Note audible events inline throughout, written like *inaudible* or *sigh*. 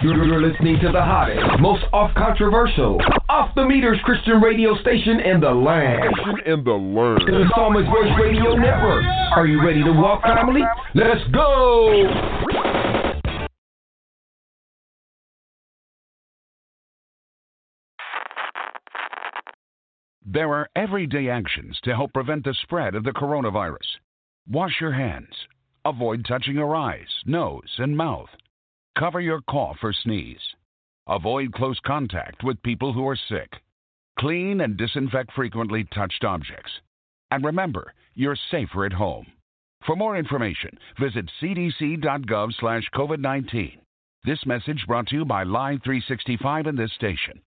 You're listening to the hottest, most off-controversial, off-the-meters Christian radio station in the land. in the land. The Psalmist Voice Radio Network. Are you ready to walk, family? Let's go! There are everyday actions to help prevent the spread of the coronavirus. Wash your hands. Avoid touching your eyes, nose, and mouth. Cover your cough or sneeze. Avoid close contact with people who are sick. Clean and disinfect frequently touched objects. And remember, you're safer at home. For more information, visit cdc.gov/covid19. This message brought to you by Live 365 and this station.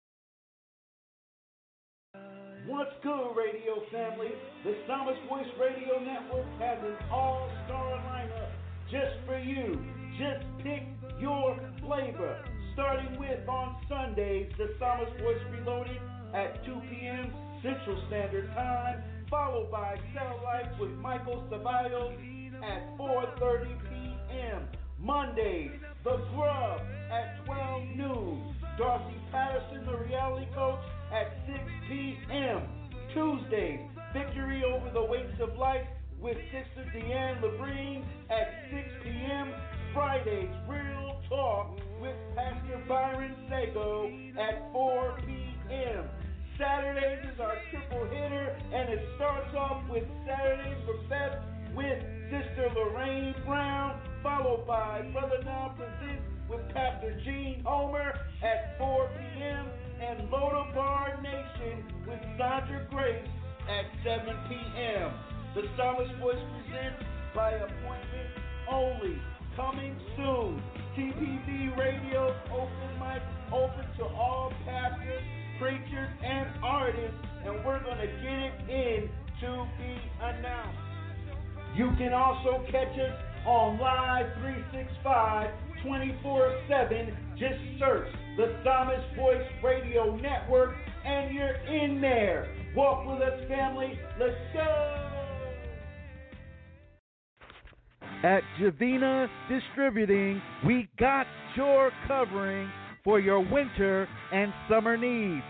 What's good, radio family? The Psalmist Voice Radio Network has an all-star lineup just for you. Just your flavor. Starting with on Sundays, the Psalmist Voice Reloaded at 2 p.m. Central Standard Time, followed by Cell Life with Michael Ceballos at 4.30 p.m. Mondays, The Grub at 12 noon. Darcy Patterson, the reality coach, at 6 p.m. Tuesdays, Victory Over the Weights of Life with Sister Deanne Labrine at 6 p.m. Fridays, Real Talk with Pastor Byron Sago at 4 p.m. Saturdays is our triple hitter, and it starts off with Saturdays for Best with Sister Lorraine Brown, followed by Brother Now Presents with Pastor Gene Homer at 4 p.m. and Loda Bar Nation with Sandra Grace at 7 p.m. The Psalmist Voice presents by appointment only. Coming soon. TPV Radio open mic open to all pastors, preachers, and artists, and we're gonna get it in to be announced. You can also catch us on Live 365 24 7. Just search the Psalmist Voice Radio Network and you're in there. Walk with us, family. Let's go. At Javina Distributing, we got your covering for your winter and summer needs.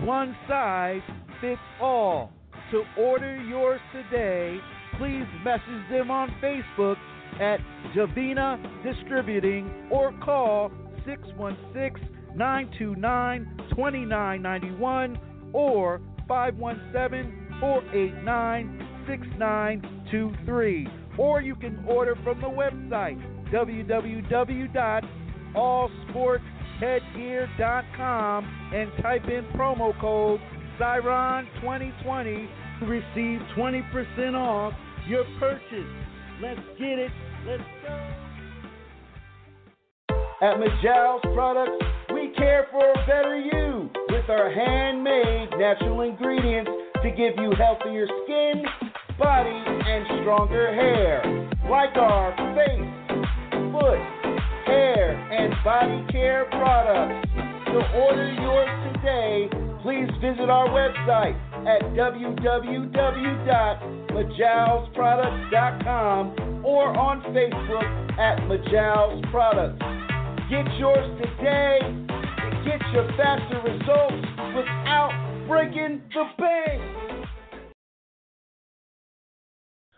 One size fits all. To order yours today, please message them on Facebook at Javina Distributing or call 616 929 2991 or 517 489 6923. Or you can order from the website www.allsportheadgear.com and type in promo code Siron2020 to receive 20% off your purchase. Let's get it. Let's go. At Majal's Products, we care for a better you with our handmade natural ingredients to give you healthier skin, body, and stronger hair. Like our face, foot, hair, and body care products. To order yours today, please visit our website at www.majalsproducts.com or on Facebook at Majal's Products. Get yours today and get your faster results without breaking the bank.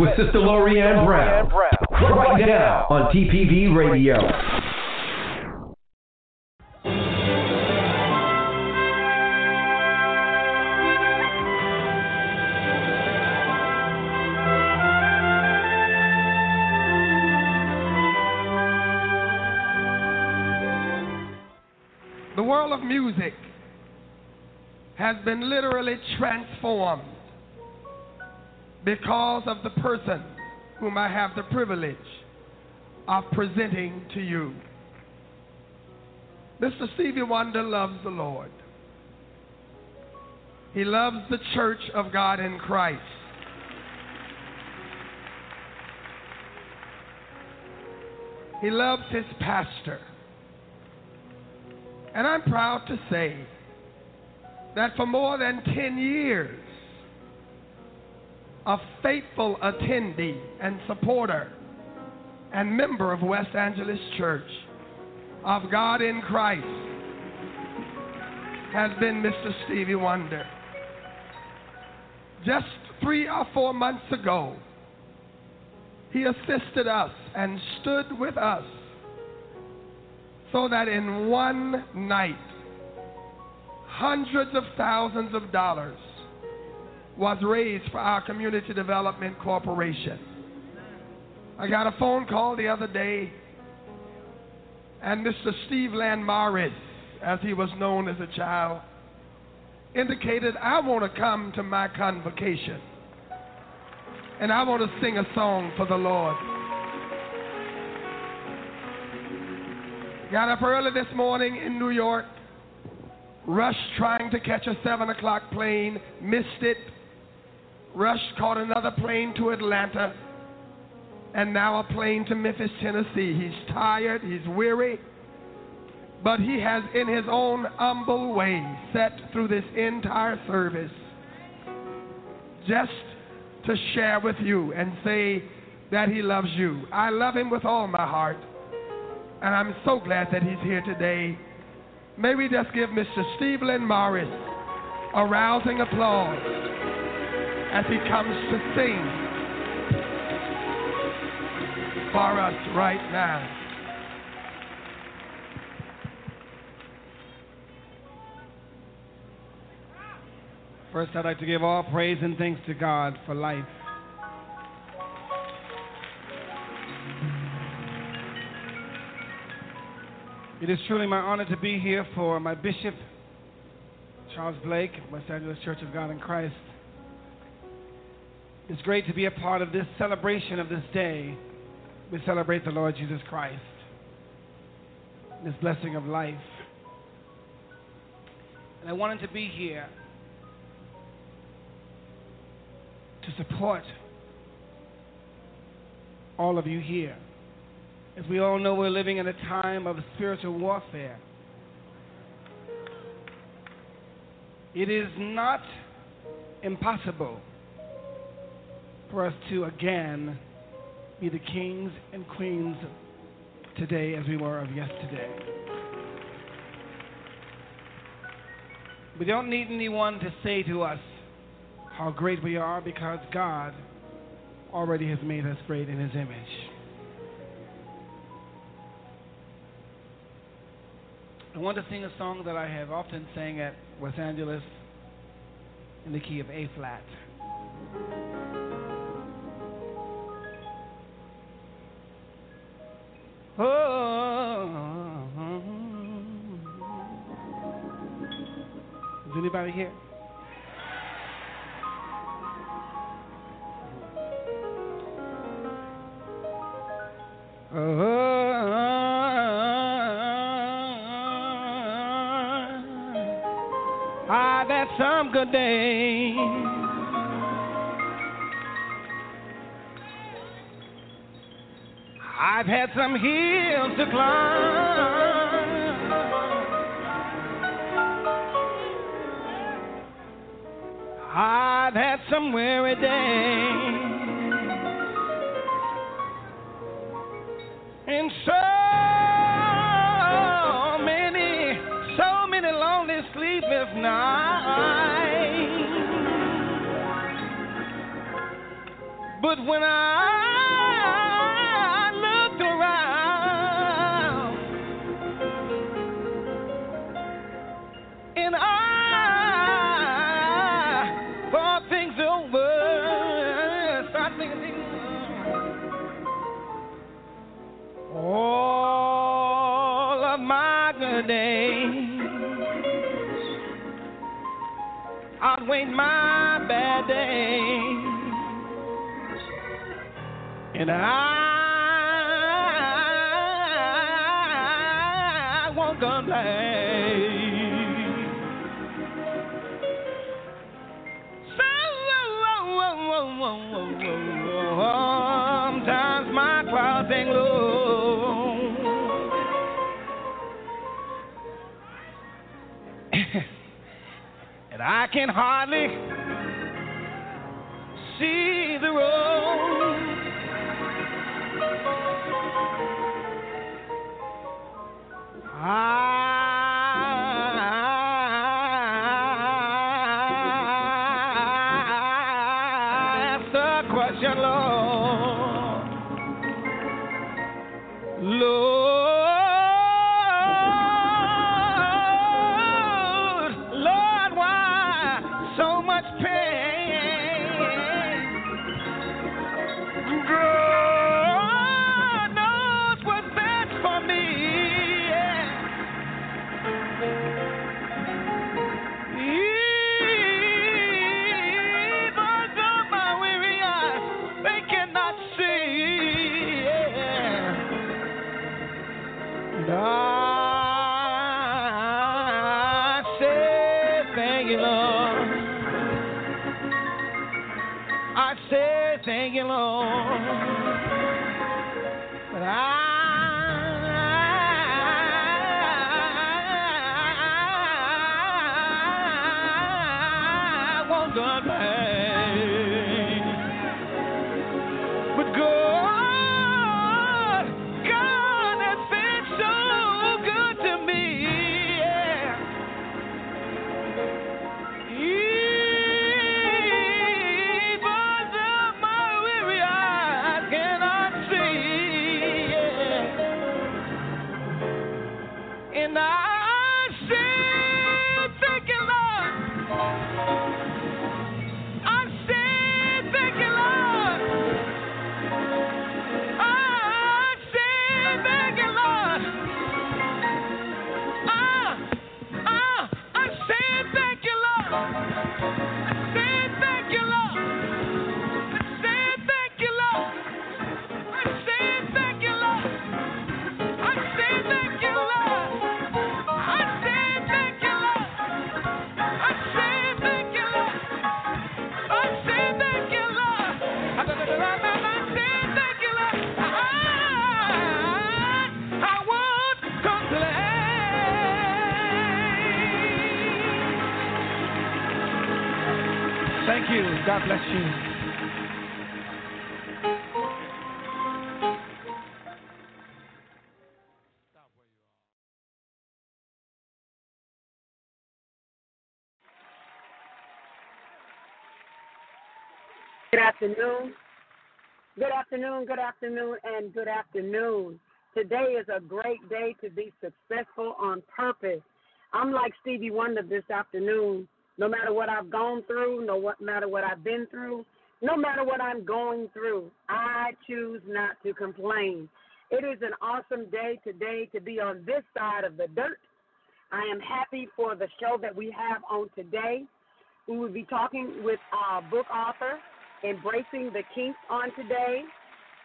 With Sister Lorianne Brown. Right now on TPV Radio. The world of music has been literally transformed because of the person whom I have the privilege of presenting to you. Mr. Stevie Wonder loves the Lord. He loves the church of God in Christ. He loves his pastor. And I'm proud to say that for more than 10 years, a faithful attendee and supporter and member of West Angeles Church of God in Christ has been Mr. Stevie Wonder. Just three or four months ago, he assisted us and stood with us so that in one night, hundreds of thousands of dollars was raised for our Community Development Corporation. I got a phone call the other day, and Mr. Stevland Morris, as he was known as a child, indicated, I want to come to my convocation, and I want to sing a song for the Lord. Got up early this morning in New York, rushed trying to catch a 7 o'clock plane, missed it, rushed, caught another plane to Atlanta, and now a plane to Memphis, Tennessee. He's tired, he's weary, but he has, in his own humble way, sat through this entire service just to share with you and say that he loves you. I love him with all my heart. And I'm so glad that he's here today. May we just give Mr. Stevland Morris a rousing applause as he comes to sing for us right now. First, I'd like to give all praise and thanks to God for life. It is truly my honor to be here for my bishop, Charles Blake, of West Angeles Church of God in Christ. It's great to be a part of this celebration of this day. We celebrate the Lord Jesus Christ, this blessing of life. And I wanted to be here to support all of you here. As we all know, we're living in a time of spiritual warfare. It is not impossible for us to again be the kings and queens today as we were of yesterday. We don't need anyone to say to us how great we are because God already has made us great in His image. I want to sing a song that I have often sang at Los Angeles in the key of A flat. Oh, is anybody here? Uh-huh. Ah, I've had some good days. Had some hills to climb. I've had some weary days. And so many, so many lonely sleepless nights. But But when I outweighed my bad days. And I won't complain. Can hardly see the road. I gone past. Afternoon. Good afternoon, good afternoon, and good afternoon. Today is a great day to be successful on purpose. I'm like Stevie Wonder this afternoon. No matter what I've gone through, no matter what I've been through, no matter what I'm going through, I choose not to complain. It is an awesome day today to be on this side of the dirt. I am happy for the show that we have on today. We will be talking with our book author, Embracing the Kinks, on today.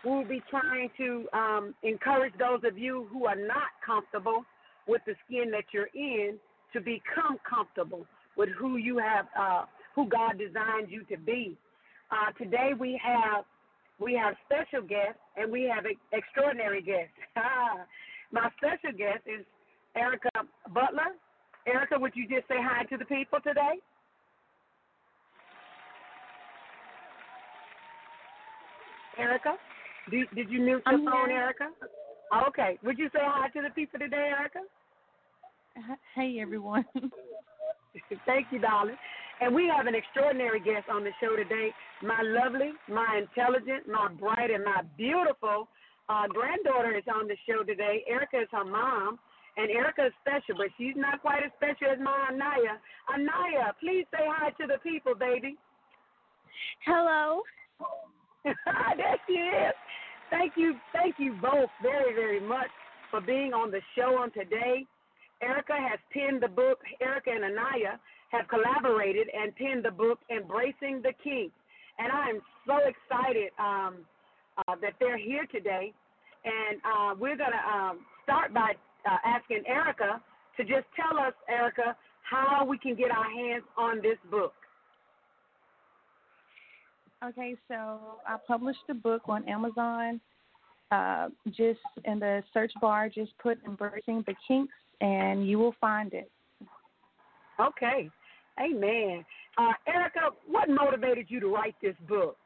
We will be trying to um, encourage those of you who are not comfortable with the skin that you're in to become comfortable with who you have, uh, who God designed you to be. Uh, today we have we have special guests and we have ex- extraordinary guests. *laughs* My special guest is Erica Butler. Erica, would you just say hi to the people today? Erica, did, did you mute your I'm phone, here. Erica? Okay. Would you say hi to the people today, Erica? Hey everyone. *laughs* Thank you, darling. And we have an extraordinary guest on the show today. My lovely, my intelligent, my bright, and my beautiful uh, granddaughter is on the show today. Erica is her mom. And Erica is special, but she's not quite as special as my Anaya. Anaya, please say hi to the people, baby. Hello. *laughs* there she is. Thank you, thank you both very, very much for being on the show on today. Erica has penned the book. Erica and Anaya have collaborated and penned the book "Embracing the Kink," and I am so excited um, uh, that they're here today. And uh, we're gonna um, start by uh, asking Erica to just tell us, Erica, how we can get our hands on this book. Okay, so I published the book on Amazon. Uh, just in the search bar, just put "Embracing the Kinks" and you will find it. Okay, amen. Uh, Erica, what motivated you to write this book?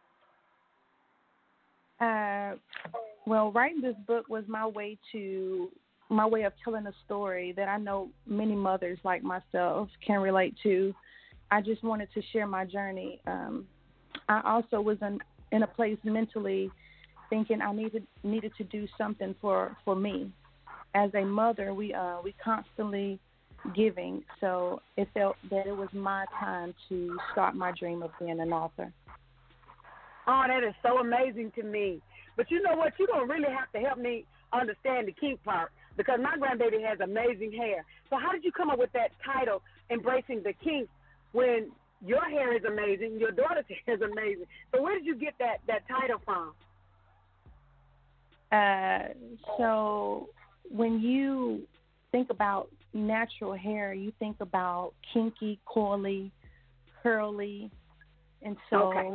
Uh, well, writing this book was my way to my way of telling a story that I know many mothers like myself can relate to. I just wanted to share my journey. Um, I also was in in a place mentally thinking I needed needed to do something for for me. As a mother, we uh we constantly giving, so it felt that it was my time to start my dream of being an author. Oh, that is so amazing to me. But you know what? You're gonna really have to help me understand the kink part because my grandbaby has amazing hair. So how did you come up with that title, Embracing the Kink, when your hair is amazing, your daughter's *laughs* hair is amazing. So where did you get that that title from? Uh, so when you think about natural hair, you think about kinky, coily, curly, and so Okay.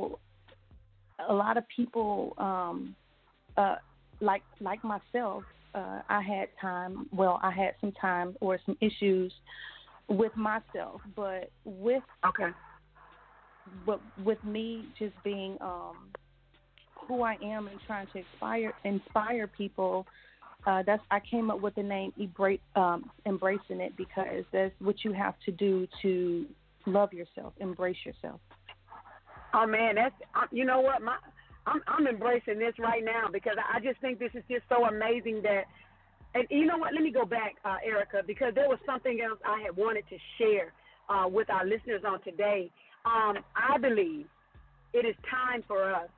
a lot of people, um, uh, like like myself, uh, I had time. Well, I had some time or some issues with myself, but with Okay. But with me just being um who I am and trying to inspire inspire people, uh that's I came up with the name Embrace um embracing it because that's what you have to do to love yourself, embrace yourself. Oh man, that's you know what my I'm I'm embracing this right now because I just think this is just so amazing that. And you know what? Let me go back, uh, Erica, because there was something else I had wanted to share uh, with our listeners on today. Um, I believe it is time for us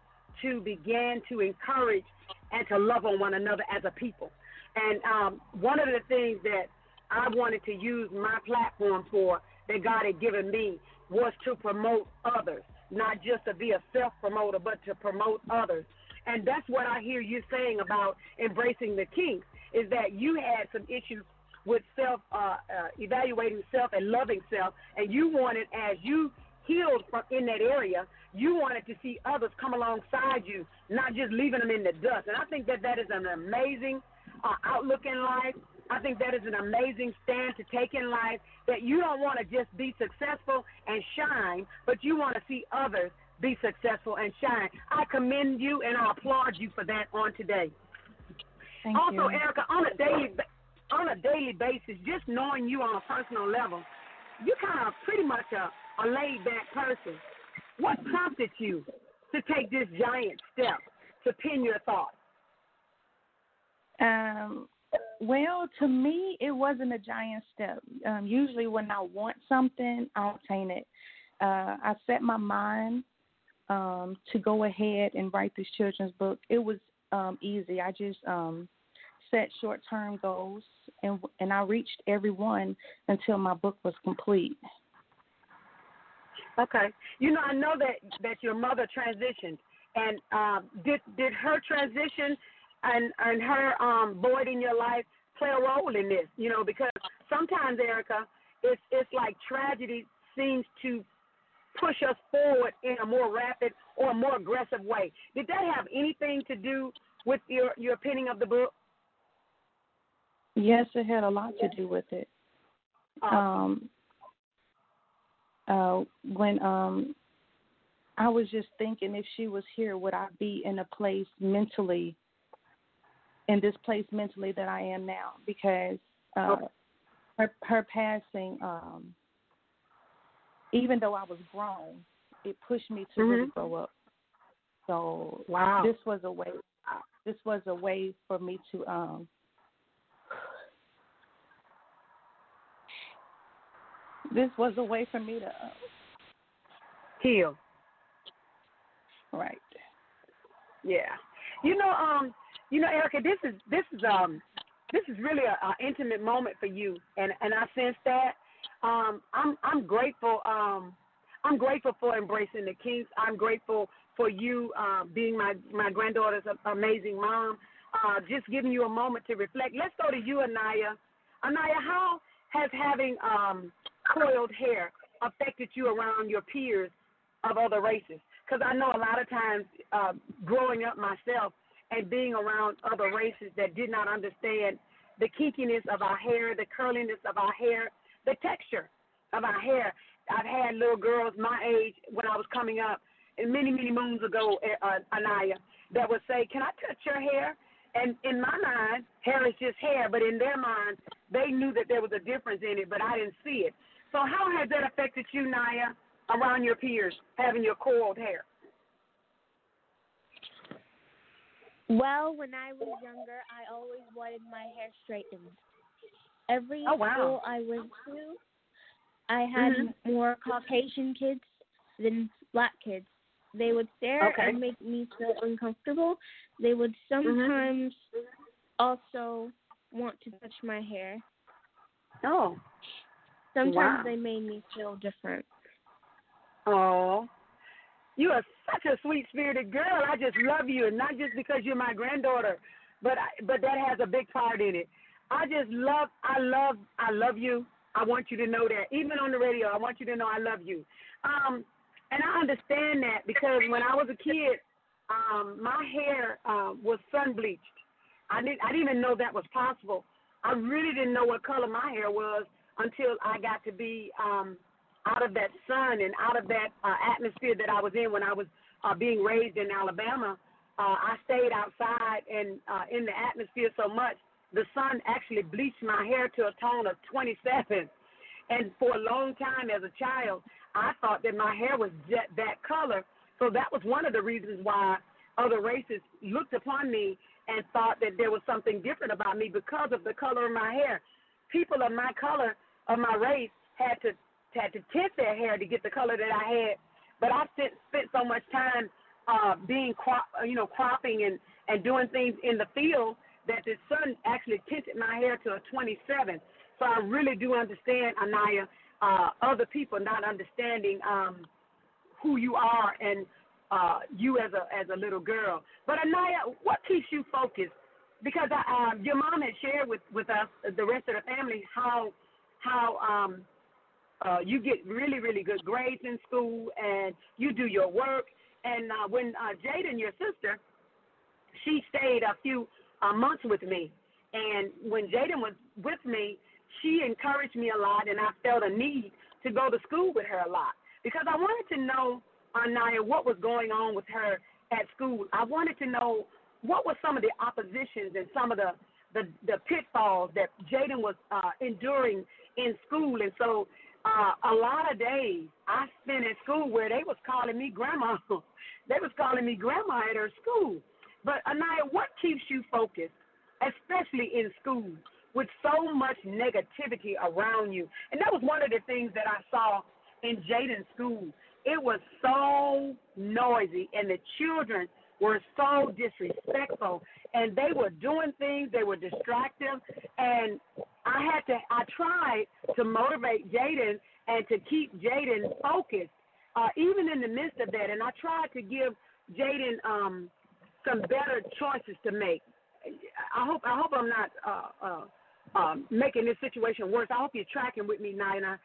to begin to encourage and to love on one another as a people. And um, one of the things that I wanted to use my platform for that God had given me was to promote others, not just to be a self promoter, but to promote others. And that's what I hear you saying about embracing the kinks, is that you had some issues with self uh, uh, evaluating self and loving self, and you wanted as you healed from in that area, you wanted to see others come alongside you, not just leaving them in the dust. And I think that that is an amazing uh, outlook in life. I think that is an amazing stand to take in life. That you don't want to just be successful and shine, but you want to see others be successful and shine. I commend you and I applaud you for that on today. Thank also, you. Erica, on a daily on a daily basis, just knowing you on a personal level, you kind of pretty much a, a laid back person. What prompted you to take this giant step to pin your thoughts? Um, well, to me, it wasn't a giant step. Um, usually, when I want something, I obtain it. Uh, I set my mind um, to go ahead and write this children's book. It was um, easy. I just um, set short-term goals, and and I reached every one until my book was complete. Okay. You know, I know that that your mother transitioned, and um, did did her transition and and her um, void in your life play a role in this? You know, because sometimes, Erica, it's it's like tragedy seems to push us forward in a more rapid or more aggressive way. Did that have anything to do with your your penning of the book? Yes, it had a lot to do with it. Um, uh, when um, I was just thinking, if she was here, would I be in a place mentally, in this place mentally that I am now? Because uh, her her passing, um, even though I was grown, it pushed me to Mhm. really grow up. So Wow. this was a way. This was a way for me to um. This was a way for me to uh, Heal. right. Yeah. You know, um, you know, Erica, this is this is um this is really a, a intimate moment for you, and and I sense that. Um, I'm I'm grateful. Um, I'm grateful for embracing the Kinks. I'm grateful for you uh, being my my granddaughter's amazing mom. Uh, just giving you a moment to reflect. Let's go to you, Anaya. Anaya, how has having um, coiled hair affected you around your peers of other races? Because I know a lot of times uh, growing up myself and being around other races that did not understand the kinkiness of our hair, the curliness of our hair, the texture of our hair. I've had little girls my age when I was coming up, and many, many moons ago, uh, Anaya, that would say, "Can I touch your hair?" And in my mind, hair is just hair, but in their mind, they knew that there was a difference in it, but I didn't see it. So how has that affected you, Naya, around your peers, having your coiled hair? Well, when I was younger, I always wanted my hair straightened. Every Oh, wow. school I went to, I had Mhm. more Caucasian kids than black kids. They would stare Okay. and make me feel uncomfortable. They would sometimes also want to touch my hair. Oh, Sometimes Wow. they made me feel different. Oh, you are such a sweet spirited girl. I just love you, and not just because you're my granddaughter, but I, but that has a big part in it. I just love, I love, I love you. I want you to know that. Even on the radio, I want you to know I love you. Um, and I understand that because when I was a kid, um, my hair um, was sun bleached. I didn't, I didn't even know that was possible. I really didn't know what color my hair was until I got to be um, out of that sun and out of that uh, atmosphere that I was in when I was uh, being raised in Alabama. Uh, I stayed outside and uh, in the atmosphere so much, the sun actually bleached my hair to a tone of 27. And for a long time as a child, I thought that my hair was jet that color. So that was one of the reasons why other races looked upon me and thought that there was something different about me because of the color of my hair. People of my color, of my race, had to had to tint their hair to get the color that I had. But I spent spent so much time uh, being crop, uh, you know, cropping and and doing things in the field that the sun actually tinted my hair to a 27. So I really do understand, Anaya, uh, other people not understanding um, who you are and uh, you as a as a little girl. But Anaya, what keeps you focused? Because I, um, your mom had shared with with us, the rest of the family, how how um, uh, you get really really good grades in school and you do your work. And uh, when uh, Jaden, your sister, she stayed a few uh, months with me, and when Jaden was with me, she encouraged me a lot, and I felt a need to go to school with her a lot because I wanted to know, Anaya, what was going on with her at school. I wanted to know what were some of the oppositions and some of the the, the pitfalls that Jaden was uh, enduring in school, and so uh, a lot of days I spent at school where they was calling me grandma. *laughs* they was calling me grandma at her school. But Anaya, what keeps you focused, especially in school, with so much negativity around you? And that was one of the things that I saw in Jaden's school. It was so noisy, and the children were so disrespectful, and they were doing things. They were distracting and I had to. I tried to motivate Jaden and to keep Jaden focused, uh, even in the midst of that. And I tried to give Jaden um, some better choices to make. I hope. I hope I'm not uh, uh, um, making this situation worse. I hope you're tracking with me, Nina.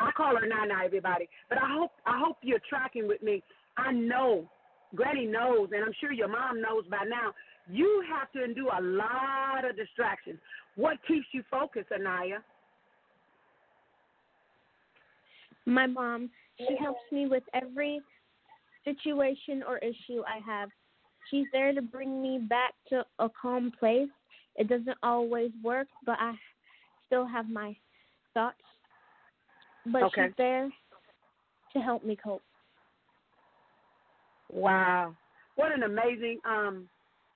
I call her Nina, everybody. But I hope. I hope you're tracking with me. I know Granny knows, and I'm sure your mom knows by now, you have to endure a lot of distractions. What keeps you focused, Anaya? My mom, she helps me with every situation or issue I have. She's there to bring me back to a calm place. It doesn't always work, but I still have my thoughts. But Okay. she's there to help me cope. Wow. What an amazing um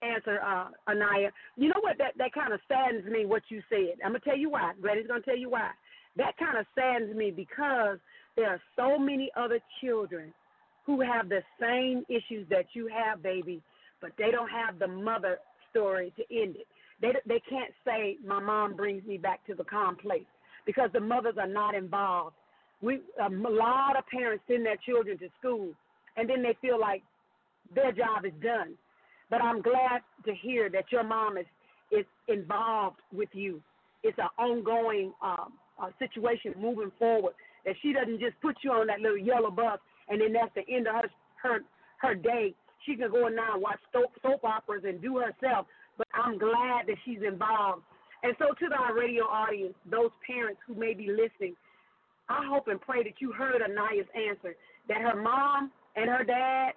answer, uh, Anaya. You know what? That that kind of saddens me what you said. I'm gonna tell you why. Granny's gonna tell you why. That kind of saddens me because there are so many other children who have the same issues that you have, baby, but they don't have the mother story to end it. They they can't say my mom brings me back to the calm place because the mothers are not involved. We a lot of parents send their children to school, and then they feel like their job is done. But I'm glad to hear that your mom is is involved with you. It's an ongoing um, uh, situation moving forward. That she doesn't just put you on that little yellow bus and then that's the end of her her her day. She can go and now and watch soap, soap operas and do herself. But I'm glad that she's involved. And so to our radio audience, those parents who may be listening, I hope and pray that you heard Anaya's answer. That her mom and her dad,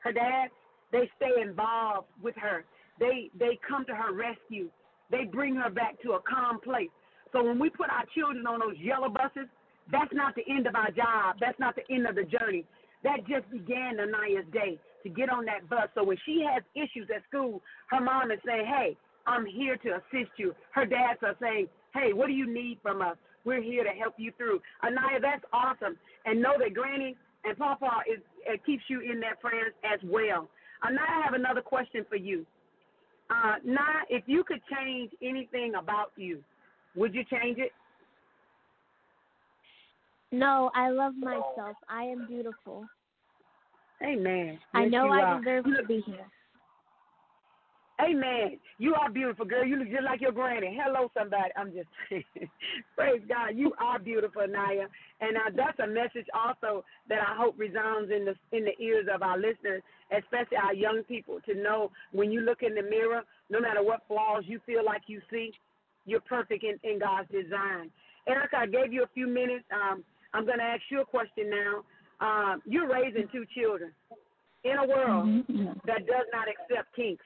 her dad, they stay involved with her. They they come to her rescue. They bring her back to a calm place. So when we put our children on those yellow buses, that's not the end of our job. That's not the end of the journey. That just began Anaya's day to get on that bus. So when she has issues at school, her mom is saying, Hey, I'm here to assist you. Her dads are saying, Hey, what do you need from us? We're here to help you through. Anaya, that's awesome. And know that Granny and Papa is it keeps you in their prayers as well. Anaya, I have another question for you. Uh, Naya, if you could change anything about you, would you change it? No, I love myself. I am beautiful. Amen. I Yes, know I are. deserve to be here. Amen. You are beautiful, girl. You look just like your granny. Hello, somebody. I'm just saying. *laughs* Praise God. You are beautiful, Naya. And uh, that's a message also that I hope resounds in the in the ears of our listeners, especially our young people, to know when you look in the mirror, no matter what flaws you feel like you see, you're perfect in, in God's design. Erica, I gave you a few minutes. Um, I'm going to ask you a question now. Um, you're raising two children in a world that does not accept kinks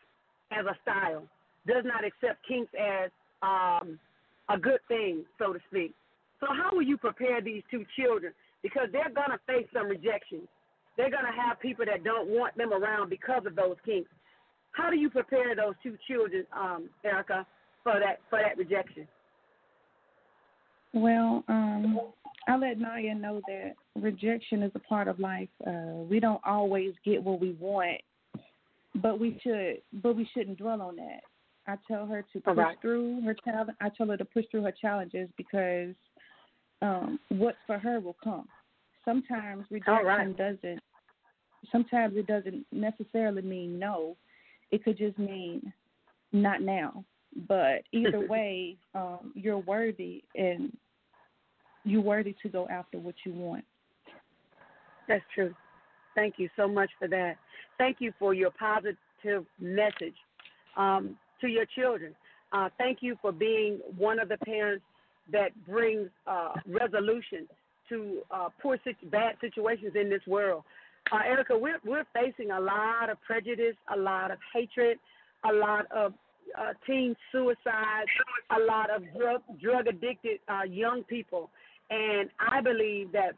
as a style, does not accept kinks as um, a good thing, so to speak. So, how will you prepare these two children? Because they're going to face some rejection. They're going to have people that don't want them around because of those kinks. How do you prepare those two children, um, Erica, for that for that rejection? Well, um, I let Naya know that rejection is a part of life. Uh, we don't always get what we want, but we should, but we shouldn't dwell on that. I tell her to push Alright. through her challenge. I tell her to push through her challenges because um, what's for her will come. Sometimes rejection Alright. doesn't. Sometimes it doesn't necessarily mean no. It could just mean not now. But either *laughs* way, um, you're worthy and you're worthy to go after what you want. That's true. Thank you so much for that. Thank you for your positive message um, to your children. Uh, thank you for being one of the parents that brings uh, resolution to uh, poor, bad situations in this world. Uh, Erica, we're we're facing a lot of prejudice, a lot of hatred, a lot of uh, teen suicide, a lot of drug drug addicted uh, young people, and I believe that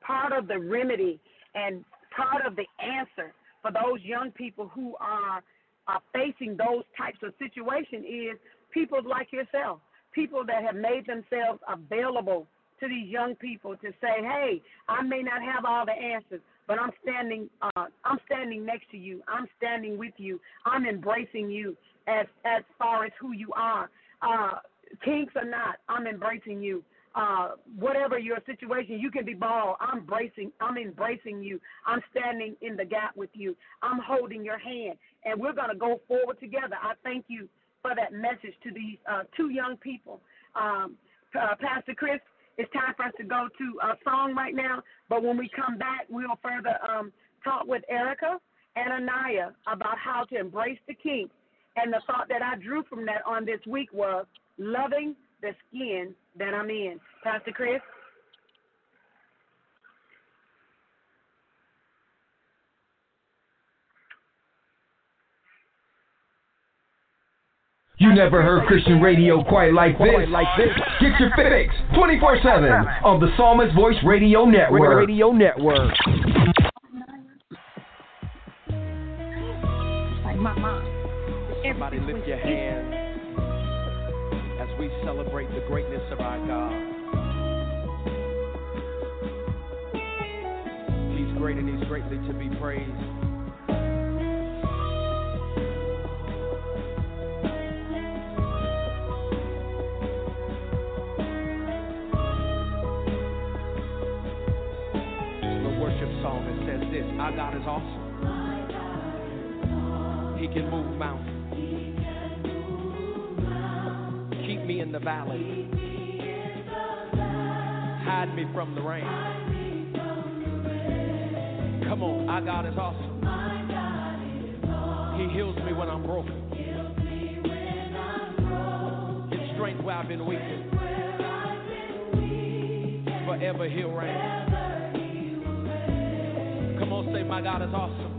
part of the remedy and part of the answer for those young people who are are facing those types of situations is people like yourself, people that have made themselves available to these young people to say, "Hey, I may not have all the answers, but I'm standing uh, I'm standing next to you. I'm standing with you. I'm embracing you as as far as who you are. Uh, kinks or not, I'm embracing you uh, whatever your situation, you can be bald. I'm embracing, I'm embracing you. I'm standing in the gap with you. I'm holding your hand, and we're going to go forward together. I thank you for that message to these uh, two young people. Um, uh, Pastor Chris, it's time for us to go to a song right now, but when we come back, we'll further um, talk with Erica and Anaya about how to embrace the kink. And the thought that I drew from that on this week was loving the skin that I'm in. Pastor Chris? You never heard Christian radio quite like this. Like this. Get your fix 24 7 on the Psalmist Voice Radio Network. Radio Network. Like my mom. Somebody lift your hands as we celebrate the greatness of our God. He's great and he's greatly to be praised. The worship song that says this Our God is awesome. He can move mountains. Keep me in the valley. Hide me from the rain. Come on, our God is awesome. He heals me when I'm broken. Gives strength where I've been weak. Forever he'll reign. Come on, say, My God is awesome.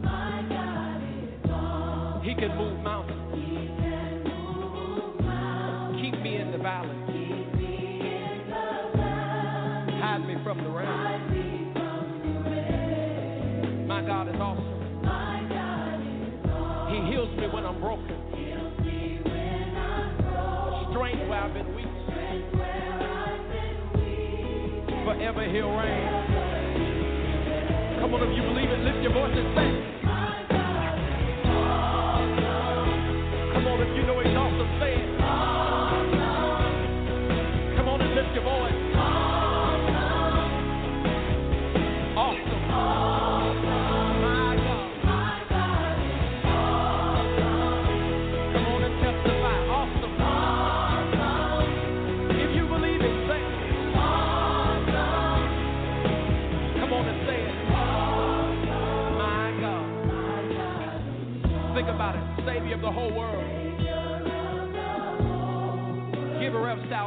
He can move mountains. The valley. Hide me from the rain. My God is awesome. He heals me when I'm broken. Strength where I've been weak. Forever he'll reign. Come on, if you believe it, lift your voice and sing.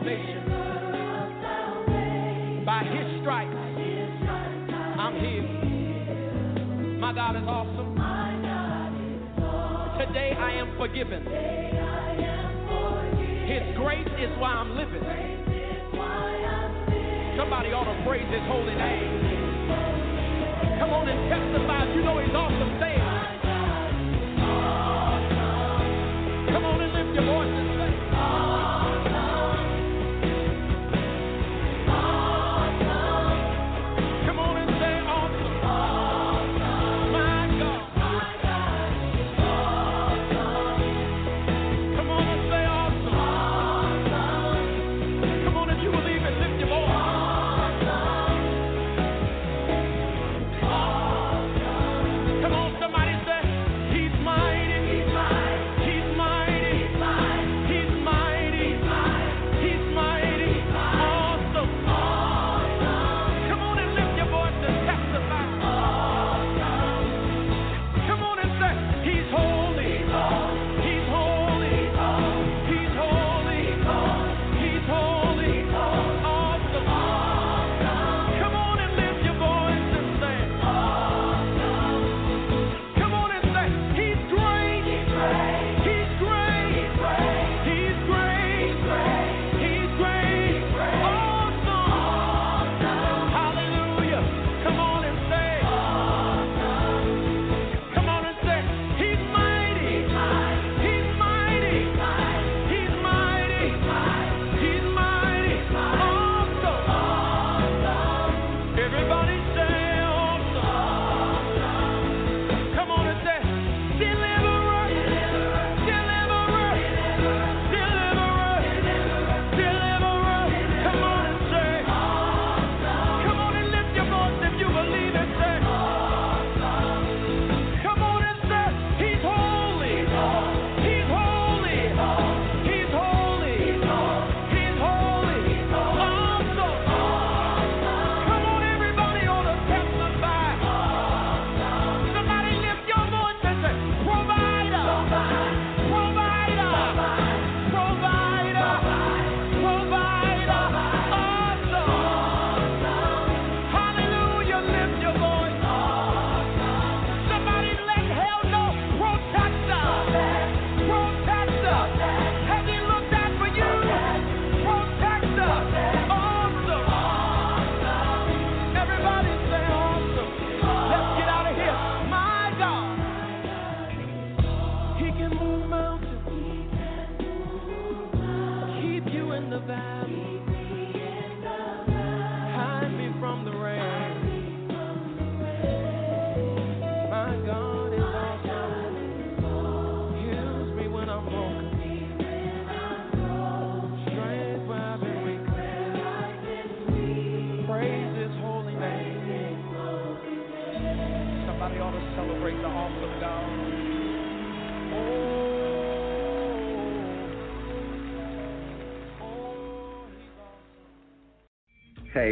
Salvation. By his stripes, I'm healed. My God is awesome. Today I am forgiven. His grace is why I'm living. Somebody ought to praise his holy name. Come on and testify. You know he's awesome.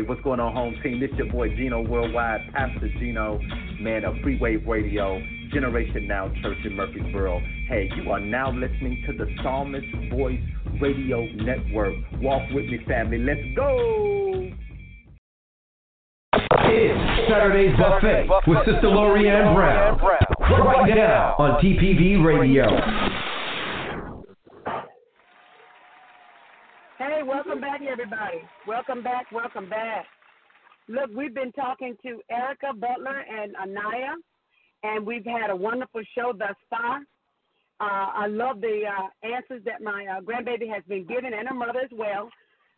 What's going on, home team? This is your boy Gino Worldwide, Pastor Gino, man of Free Wave Radio, Generation Now Church in Murfreesboro. Hey, you are now listening to the Psalmist Voice Radio Network. Walk with me, family. Let's go. It's Saturday's Buffet with Sister Lorianne Brown. Right now on TPV Radio. Hey, welcome back, everybody. Welcome back, welcome back. Look, we've been talking to Erica Butler and Anaya, and we've had a wonderful show thus far. Uh, I love the uh, answers that my uh, grandbaby has been given, and her mother as well.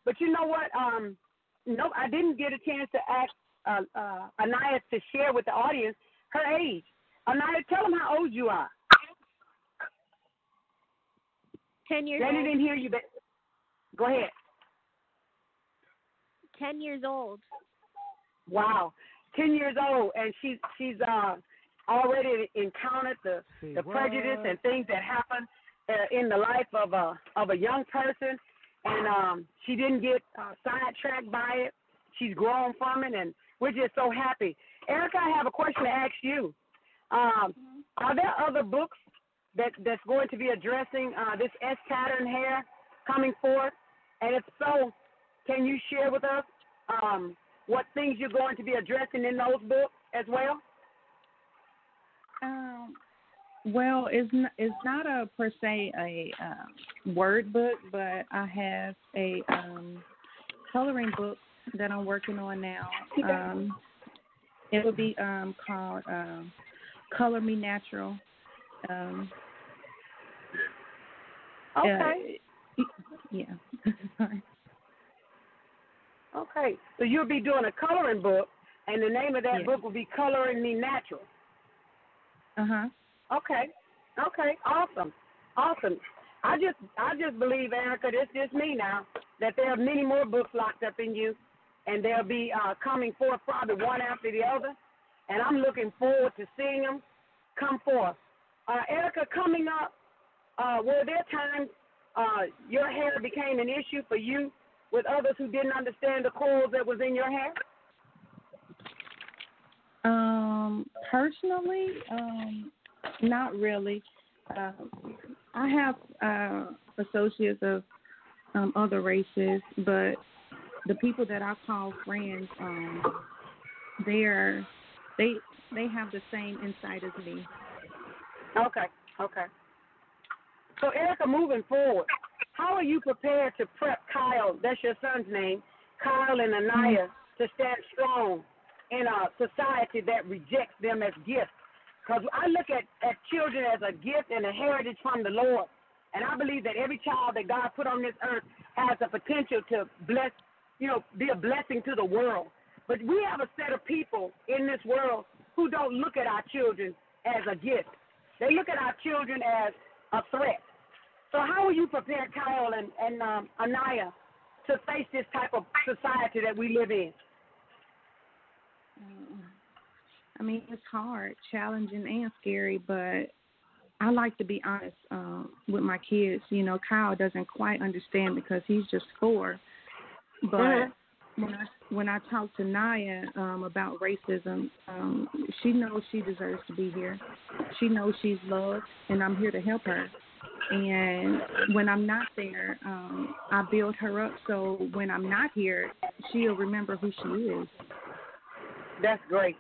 But you know what? Um, no, I didn't get a chance to ask uh, uh, Anaya to share with the audience her age. Anaya, tell them how old you are. Ten years old. didn't hear you, but go ahead. Ten years old. Wow, ten years old, and she's she's uh, already encountered the the prejudice and things that happen uh, in the life of a of a young person, and um, she didn't get uh, sidetracked by it. She's grown from it, and we're just so happy. Erica, I have a question to ask you. Um, are there other books that that's going to be addressing uh, this S pattern hair coming forth? And if so, can you share with us um, what things you're going to be addressing in those books as well? Um, well, it's not, it's not a per se a um, word book, but I have a um, coloring book that I'm working on now. Um, it will be um, called um, "Color Me Natural." Um, Okay. uh, yeah. *laughs* Sorry. Okay. So you'll be doing a coloring book, and the name of that Yeah. book will be Coloring Me Natural. Uh huh. Okay. Okay. Awesome. Awesome. I just I just believe, Erica, this just me now, that there are many more books locked up in you and they'll be uh, coming forth probably one after the other. And I'm looking forward to seeing them come forth. Uh, Erica, coming up, uh, were there times uh, your hair became an issue for you with others who didn't understand the coils that was in your hair? Um, personally, um, not really. Uh, I have uh, associates of um, other races, but the people that I call friends, um, they're they they have the same insight as me. Okay, okay. So, Erica, moving forward, how are you prepared to prep Kyle, that's your son's name, Kyle and Anaya, to stand strong in a society that rejects them as gifts? Because I look at, at children as a gift and a heritage from the Lord. And I believe that every child that God put on this earth has the potential to bless, you know, be a blessing to the world. But we have a set of people in this world who don't look at our children as a gift. They look at our children as a threat. So how will you prepare Kyle and, and um, Anaya to face this type of society that we live in? Um, I mean, it's hard, challenging, and scary, but I like to be honest um, with my kids. You know, Kyle doesn't quite understand because he's just four, but Mhm. when I when I talk to Naya um, about racism, um, she knows she deserves to be here. She knows she's loved, and I'm here to help her. And when I'm not there, um, I build her up so when I'm not here, she'll remember who she is. That's great.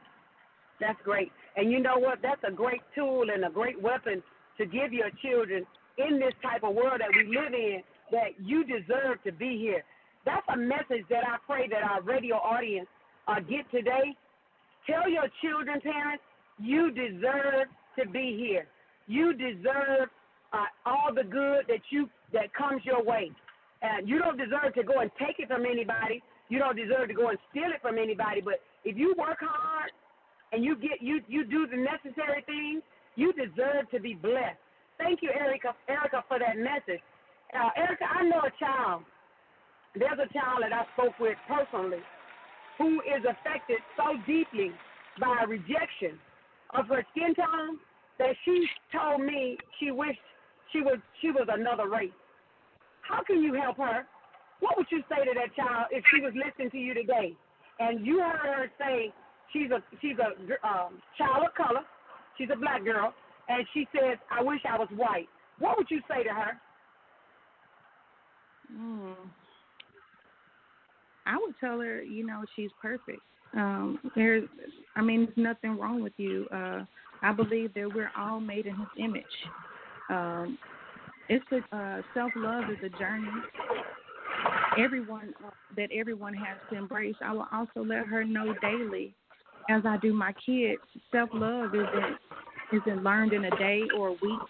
That's great. And you know what? That's a great tool and a great weapon to give your children in this type of world that we live in that you deserve to be here. That's a message that I pray that our radio audience uh, get today. Tell your children, parents, you deserve to be here. You deserve uh, all the good that you that comes your way. And you don't deserve to go and take it from anybody. You don't deserve to go and steal it from anybody. But if you work hard and you get you you do the necessary things, you deserve to be blessed. Thank you, Erica, Erica, for that message. Uh, Erica, I know a child. There's a child that I spoke with personally who is affected so deeply by rejection of her skin tone that she told me she wished she was she was another race. How can you help her what would you say to that child if she was listening to you today, and you heard her say she's a she's a um, child of color, she's a black girl, and she says, "I wish I was white." What would you say to her? Mm. I would tell her, you know, she's perfect. Um, there's, I mean, there's nothing wrong with you. Uh, I believe that we're all made in His image. Um, it's a uh, self love is a journey. Everyone uh, that everyone has to embrace. I will also let her know daily, as I do my kids. Self love isn't isn't learned in a day or a week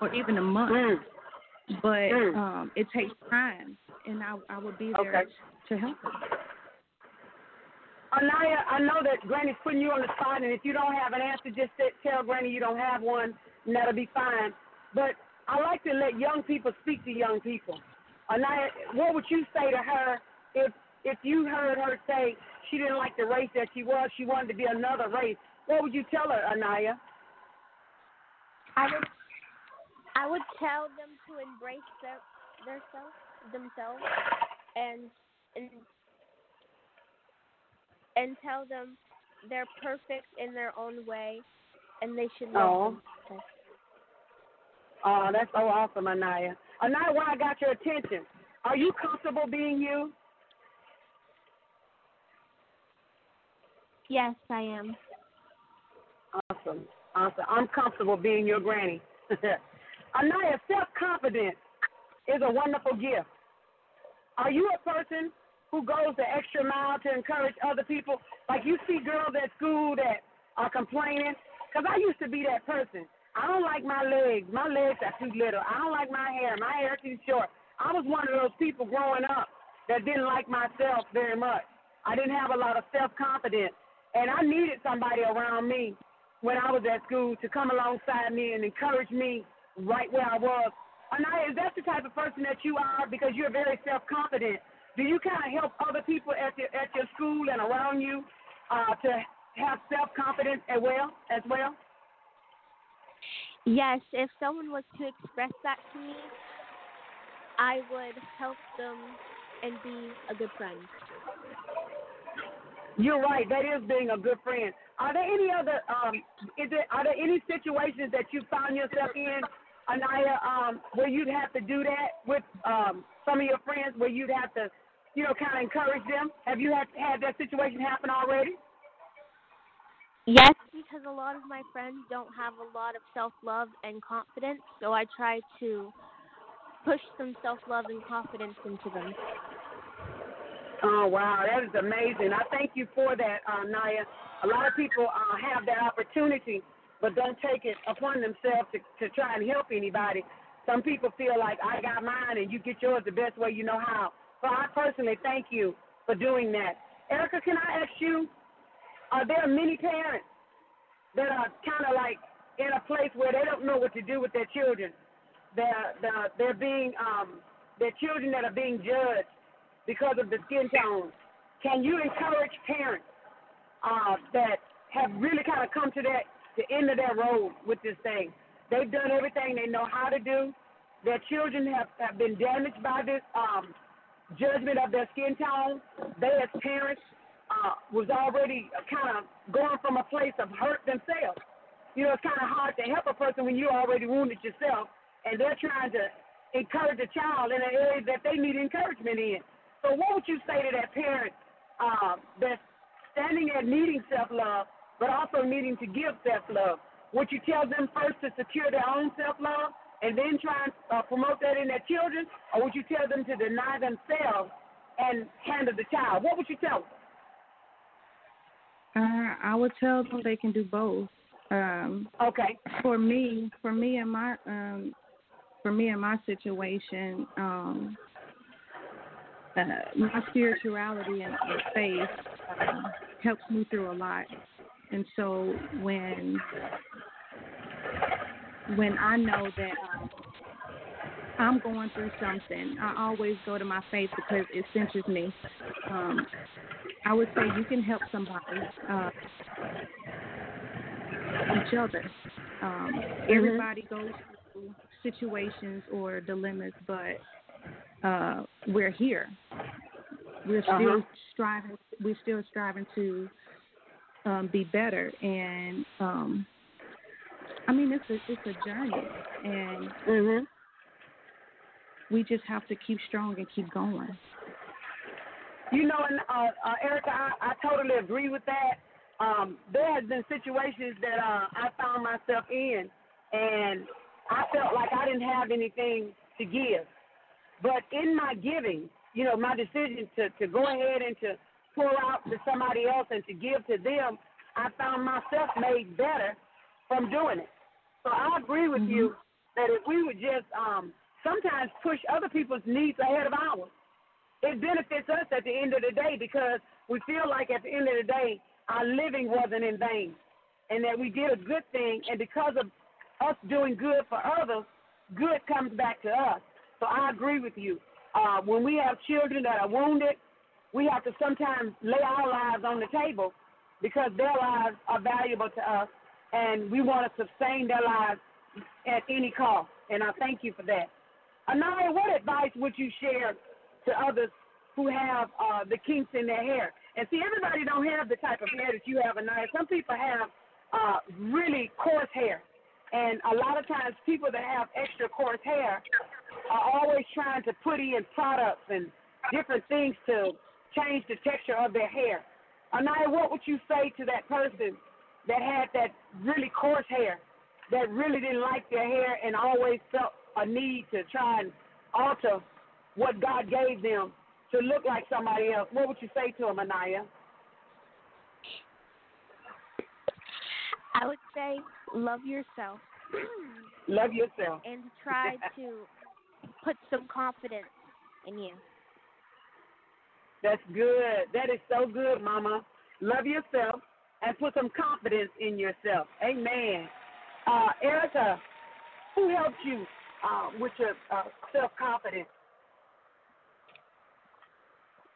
or even a month, mm. but mm. um, it takes time, and I I will be there okay. to help her. Anaya, I know that Granny's putting you on the spot, and if you don't have an answer, just tell Granny you don't have one, and that'll be fine. But I like to let young people speak to young people. Anaya, what would you say to her if if you heard her say she didn't like the race that she was, she wanted to be another race? What would you tell her, Anaya? I would I would tell them to embrace their their self themselves and and and tell them they're perfect in their own way and they should love oh. themselves. Oh, that's so awesome, Anaya. Anaya, why I got your attention? Are you comfortable being you? Yes, I am. Awesome. Awesome. I'm comfortable being your granny. *laughs* Anaya, self confidence is a wonderful gift. Are you a person who goes the extra mile to encourage other people? Like you see girls at school that are complaining? Because I used to be that person. I don't like my legs. My legs are too little. I don't like my hair. My hair too short. I was one of those people growing up that didn't like myself very much. I didn't have a lot of self confidence. And I needed somebody around me when I was at school to come alongside me and encourage me right where I was. Anaya, is that the type of person that you are? Because you're very self confident. Do you kind of help other people at your at your school and around you uh, to have self confidence as well as well? Yes, if someone was to express that to me, I would help them and be a good friend. You're right. That is being a good friend. Are there any other um is it are there any situations that you found yourself in, Anaya, um, where you'd have to do that with um some of your friends where you'd have to, you know, kind of encourage them? Have you had had that situation happen already? Yes, because a lot of my friends don't have a lot of self love and confidence, so I try to push some self love and confidence into them. Oh wow, that is amazing! I thank you for that, uh, Naya. A lot of people uh, have that opportunity, but don't take it upon themselves to, to try and help anybody. Some people feel like I got mine and you get yours the best way you know how. So I personally thank you for doing that. Erica, can I ask you? Are there many parents that are kind of like in a place where they don't know what to do with their children? They're they're, they're being um, their children that are being judged because of the skin tone. Can you encourage parents uh, that have really kind of come to that the end of their road with this thing? They've done everything they know how to do. Their children have, have been damaged by this um, judgment of their skin tone. They, as parents, uh, was already kind of going from a place of hurt themselves. You know, it's kind of hard to help a person when you're already wounded yourself, and they're trying to encourage a child in an area that they need encouragement in. So, what would you say to that parent uh, that's standing there needing self love, but also needing to give self love? Would you tell them first to secure their own self love and then try and uh, promote that in their children, or would you tell them to deny themselves and handle the child? What would you tell them? Uh, I would tell them they can do both. Um, okay. For me, for me and my um, for me and my situation, um, uh, my spirituality and, and faith um, helps me through a lot. And so when when I know that um, I'm going through something, I always go to my faith because it centers me. Um, I would say you can help somebody, uh, each other. Um, mm-hmm. Everybody goes through situations or dilemmas, but uh, we're here. We're still Uh-huh. striving. We're still striving to um, be better, and um, I mean it's a it's a journey, and Mhm. we just have to keep strong and keep going. You know, and uh, uh, Erica, I, I totally agree with that. Um, there has been situations that uh, I found myself in, and I felt like I didn't have anything to give. But in my giving, you know, my decision to, to go ahead and to pour out to somebody else and to give to them, I found myself made better from doing it. So I agree with you that if we would just um, sometimes push other people's needs ahead of ours, it benefits us at the end of the day because we feel like at the end of the day our living wasn't in vain and that we did a good thing and because of us doing good for others, good comes back to us. So I agree with you. Uh, when we have children that are wounded, we have to sometimes lay our lives on the table because their lives are valuable to us and we want to sustain their lives at any cost. And I thank you for that. Anaya, what advice would you share to others who have uh, the kinks in their hair? And see, everybody don't have the type of hair that you have, Anaya. Some people have uh, really coarse hair. And a lot of times people that have extra coarse hair are always trying to put in products and different things to change the texture of their hair. Anaya, what would you say to that person that had that really coarse hair, that really didn't like their hair and always felt a need to try and alter what God gave them to look like somebody else? What would you say to them, Anaya? I would say love yourself *clears throat* Love yourself. and try *laughs* to put some confidence in you. That's good. That is so good, Mama. Love yourself and put some confidence in yourself. Amen. Uh, Erica, who helped you uh, with your uh, self confidence?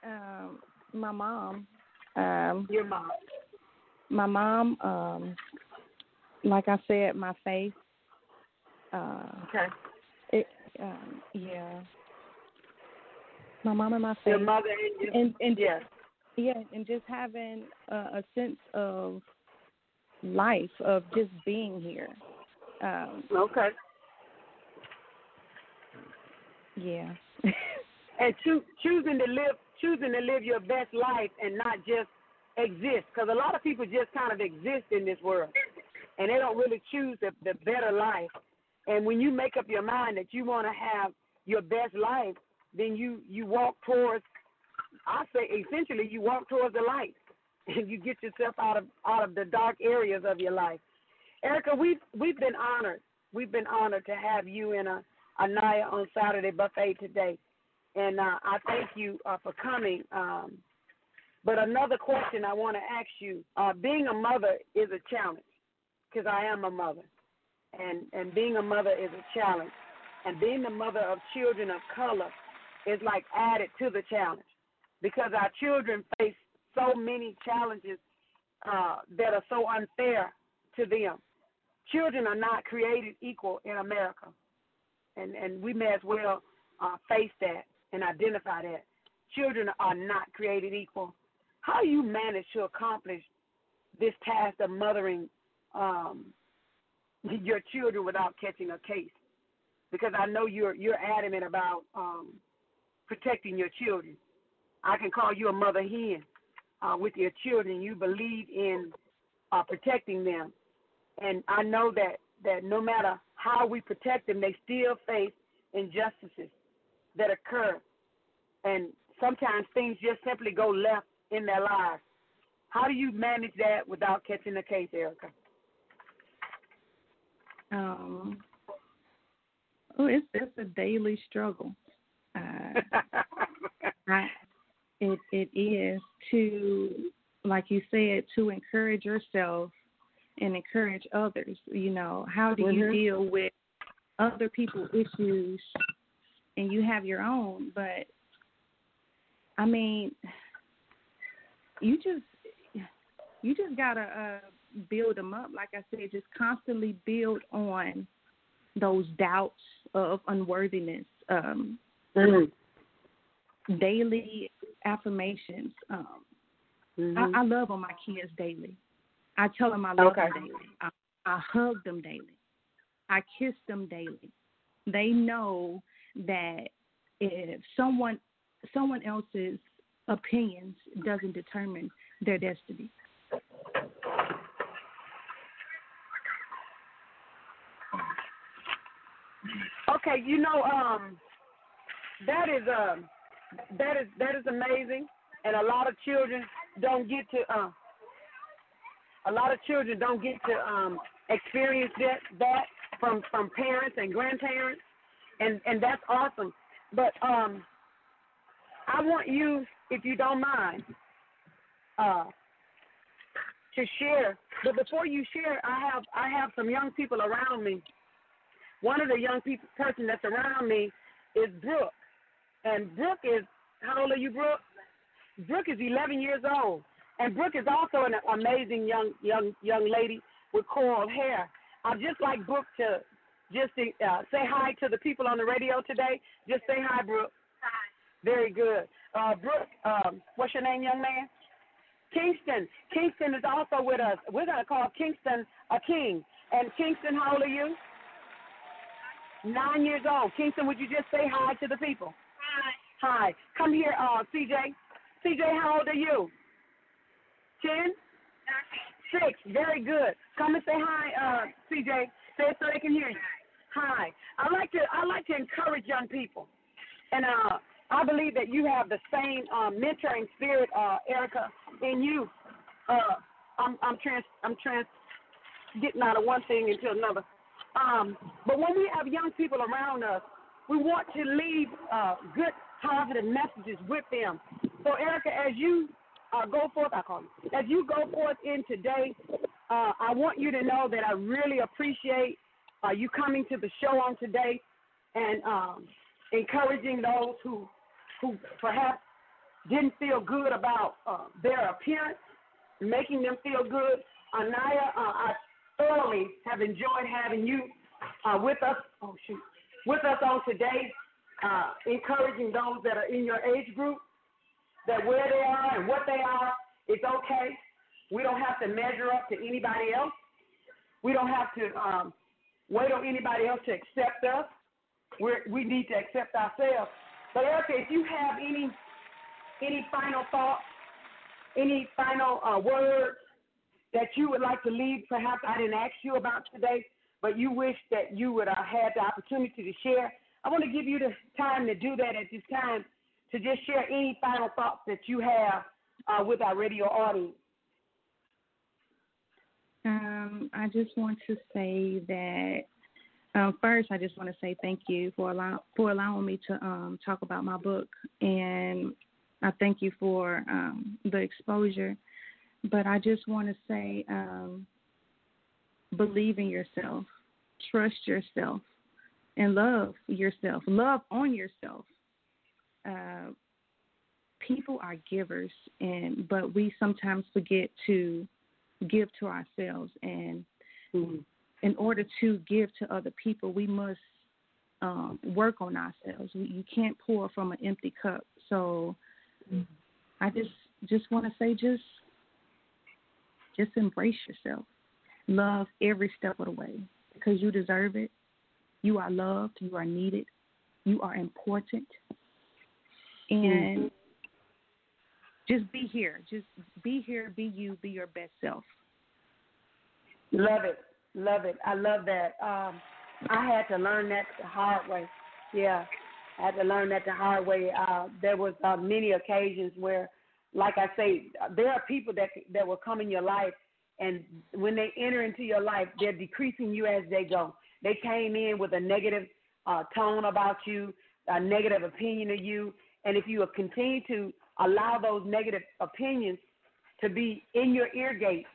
Um, my mom. Um, Your mom. My mom. Um, like I said, my faith. Uh, Okay. it. Um, yeah. My mom and my faith. Your mother and your and and yes. yeah, and just having a, a sense of life of just being here. Um, Okay. yeah. *laughs* and choo- choosing to live choosing to live your best life and not just exist. Because a lot of people just kind of exist in this world and they don't really choose the, the better life. And when you make up your mind that you want to have your best life then you you walk towards i say essentially you walk towards the light *laughs* and you get yourself out of out of the dark areas of your life. Erica we've we've been honored. We've been honored to have you in a uh, Anaya on Saturday buffet today and uh, I thank you uh, for coming. Um, but another question I want to ask you: uh, Being a mother is a challenge, because I am a mother, and and being a mother is a challenge, and being the mother of children of color is like added to the challenge, because our children face so many challenges uh, that are so unfair to them. Children are not created equal in America, and and we may as well uh, face that and identify that children are not created equal. How you manage to accomplish this task of mothering um, *laughs* your children without catching a case? Because I know you're you're adamant about um, protecting your children. I can call you a mother hen uh, with your children. You believe in uh, protecting them, and I know that that no matter how we protect them, they still face injustices that occur. And sometimes things just simply go left in their lives. How do you manage that without catching the case, Erica? Um, oh, it's it's a daily struggle. Uh, *laughs* I, it it is to, like you said, to encourage yourself and encourage others. You know, how do you Mhm. deal with other people's issues, and you have your own, but I mean, you just you just gotta uh, build them up. Like I said, just constantly build on those doubts of unworthiness. Um, Mhm. daily affirmations. Um, Mhm. I, I love on my kids daily. I tell them I love Okay. them daily. I, I hug them daily. I kiss them daily. They know that if someone someone else's opinions doesn't determine their destiny. Okay, you know, um, that is um, that is that is amazing, and a lot of children don't get to uh, a lot of children don't get to um, experience that that from from parents and grandparents, and and that's awesome. But um, I want you, if you don't mind, uh, to share. But before you share, I have I have some young people around me. One of the young people person that's around me is Brooke, and Brooke is how old are you, Brooke? Brooke is 11 years old, and Brooke is also an amazing young young young lady with coral hair. I'd just like Brooke to just uh, say hi to the people on the radio today. Just say hi, Brooke. Hi. Very good. Uh, Brooke, um, what's your name, young man? Kingston. Kingston is also with us. We're going to call Kingston a king. And Kingston, how old are you? Nine years old. Kingston, would you just say hi to the people? Hi. Hi. Come here, uh, CJ. CJ, how old are you? Ten? Six. Very good. Come and say hi, uh, CJ. Say it so they can hear you. Hi. I like to I like to encourage young people. And uh I believe that you have the same um, mentoring spirit, uh, Erica, in you. Uh, I'm, I'm trans, I'm trans, getting out of one thing into another. Um, but when we have young people around us, we want to leave uh, good, positive messages with them. So, Erica, as you uh, go forth, I call you, as you go forth in today, uh, I want you to know that I really appreciate uh, you coming to the show on today and um, encouraging those who who perhaps didn't feel good about uh, their appearance, making them feel good. Anaya, uh, I thoroughly have enjoyed having you uh, with us. Oh shoot, with us on today, uh, encouraging those that are in your age group that where they are and what they are, it's okay. We don't have to measure up to anybody else. We don't have to um, wait on anybody else to accept us. We're, we need to accept ourselves. But Erica, if you have any any final thoughts, any final uh, words that you would like to leave, perhaps I didn't ask you about today, but you wish that you would uh, have the opportunity to share, I want to give you the time to do that at this time to just share any final thoughts that you have uh, with our radio audience. Um, I just want to say that um, first, I just want to say thank you for allow for allowing me to um, talk about my book, and I thank you for um, the exposure. But I just want to say, um, believe in yourself, trust yourself, and love yourself. Love on yourself. Uh, people are givers, and but we sometimes forget to give to ourselves and. Mm-hmm in order to give to other people, we must um, work on ourselves. We, you can't pour from an empty cup. So I just just want to say, just just embrace yourself. Love every step of the way because you deserve it. You are loved. You are needed. You are important. And Mm-hmm. Just be here. Just be here. Be you. Be your best self. Love it. Love it. I love that. Um, I had to learn that the hard way. Yeah, I had to learn that the hard way. Uh, there was uh, many occasions where, like I say, there are people that that will come in your life, and when they enter into your life, they're decreasing you as they go. They came in with a negative uh, tone about you, a negative opinion of you, and if you continue to allow those negative opinions to be in your ear gate,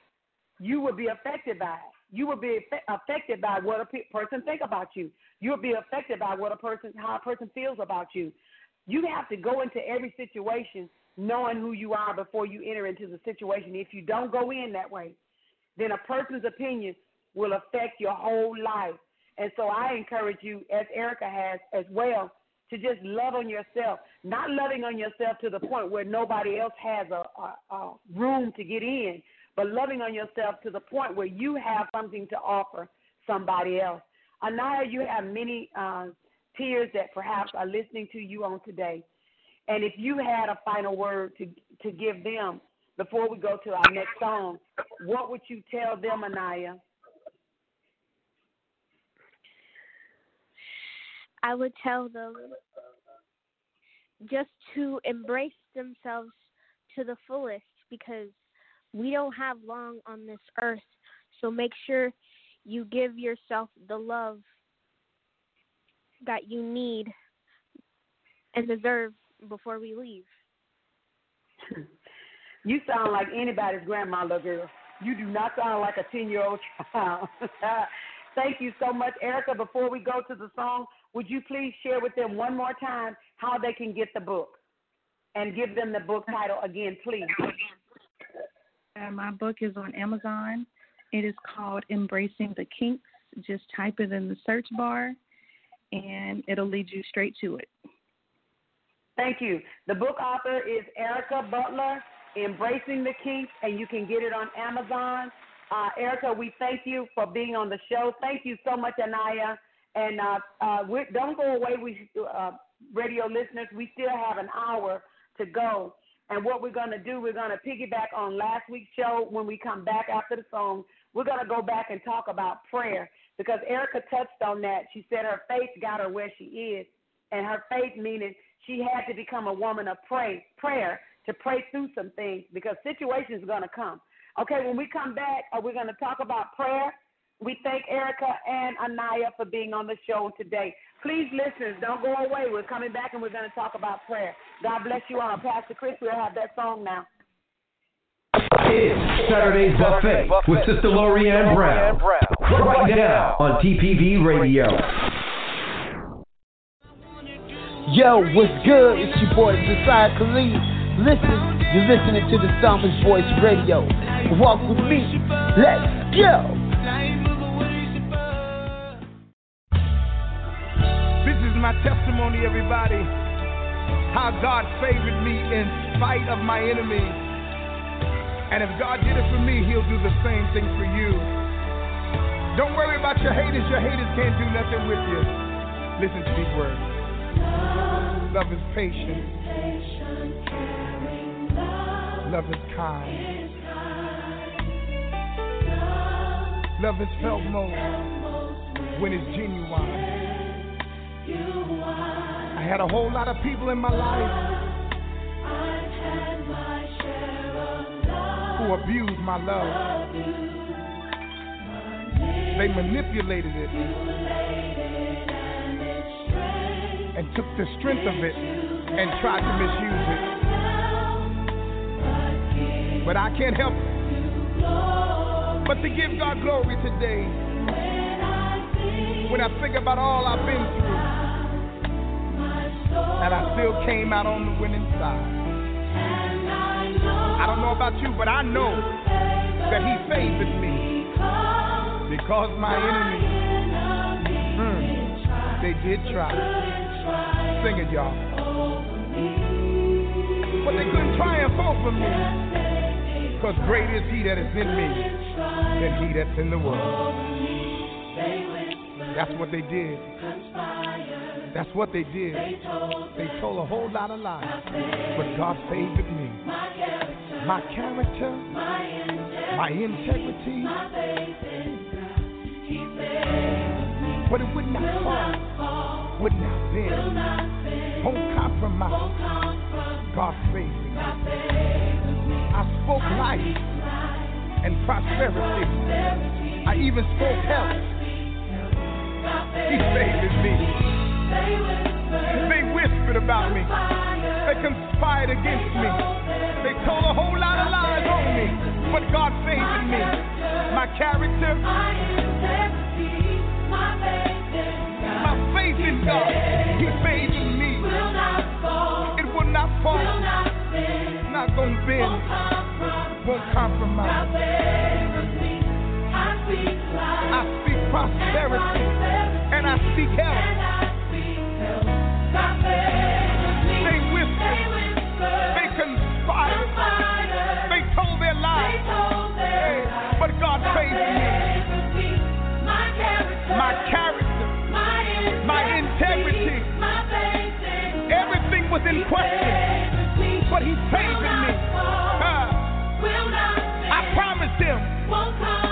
you will be affected by it you will be affected by what a person think about you. You will be affected by what a person, how a person feels about you. You have to go into every situation knowing who you are before you enter into the situation. If you don't go in that way, then a person's opinion will affect your whole life. And so I encourage you, as Erica has as well, to just love on yourself, not loving on yourself to the point where nobody else has a, a, a room to get in, but loving on yourself to the point where you have something to offer somebody else. Anaya, you have many uh, peers that perhaps are listening to you on today. And if you had a final word to to give them before we go to our next song, what would you tell them, Anaya? I would tell them just to embrace themselves to the fullest because we don't have long on this earth. So make sure you give yourself the love that you need and deserve before we leave. *laughs* You sound like anybody's grandma, little girl. You do not sound like a 10 year old *laughs* child. *laughs* Thank you so much, Erica. Before we go to the song, would you please share with them one more time how they can get the book and give them the book title again, please? Uh, my book is on Amazon. It is called Embracing the Kinks. Just type it in the search bar and it'll lead you straight to it. Thank you. The book author is Erica Butler, Embracing the Kinks, and you can get it on Amazon. Uh, Erica, we thank you for being on the show. Thank you so much, Anaya. And uh, uh, don't go away, we uh, radio listeners. We still have an hour to go. And what we're going to do, we're going to piggyback on last week's show when we come back after the song. We're going to go back and talk about prayer because Erica touched on that. She said her faith got her where she is, and her faith meaning she had to become a woman of pray, prayer to pray through some things because situations are going to come. Okay, when we come back, we're going to talk about prayer. We thank Erica and Anaya for being on the show today. Please, listeners, don't go away. We're coming back and we're going to talk about prayer. God bless you all. Pastor Chris, we'll have that song now. It's Saturday's Buffet with Sister Lorianne Brown. Right now on TPV Radio. Yo, what's good? It's your boy Josiah Khalid. Listen, you're listening to the Psalmist Voice Radio. Walk with me. Let's go. My testimony, everybody. How God favored me in spite of my enemies. And if God did it for me, He'll do the same thing for you. Don't worry about your haters. Your haters can't do nothing with you. Listen to these words. Love is patient. Love is kind. Love is felt most when it's genuine. I had a whole lot of people in my life who abused my love. They manipulated it and took the strength of it and tried to misuse it. But I can't help but to give God glory today when I think about all I've been through. And I still came out on the winning side. I don't know about you, but I know that He favored me because my enemies, hmm, they did try. Sing it, y'all. But they couldn't triumph over me because great is He that is in me than He that's in the world. That's what they did. That's what they did. They told a whole lot of lies. But God favored me. My character, my integrity. My integrity. My faith But it would not fall, would not bend, won't compromise. God favored me. I spoke life and prosperity. I even spoke health. He favored me. They whispered about me. They conspired against me. They told a whole lot of lies on me. But God favored me. My character, my faith in God, He favored me. It will not fall, not gonna bend, won't compromise. I speak prosperity and I speak health. in question, but he's saving me. I promised him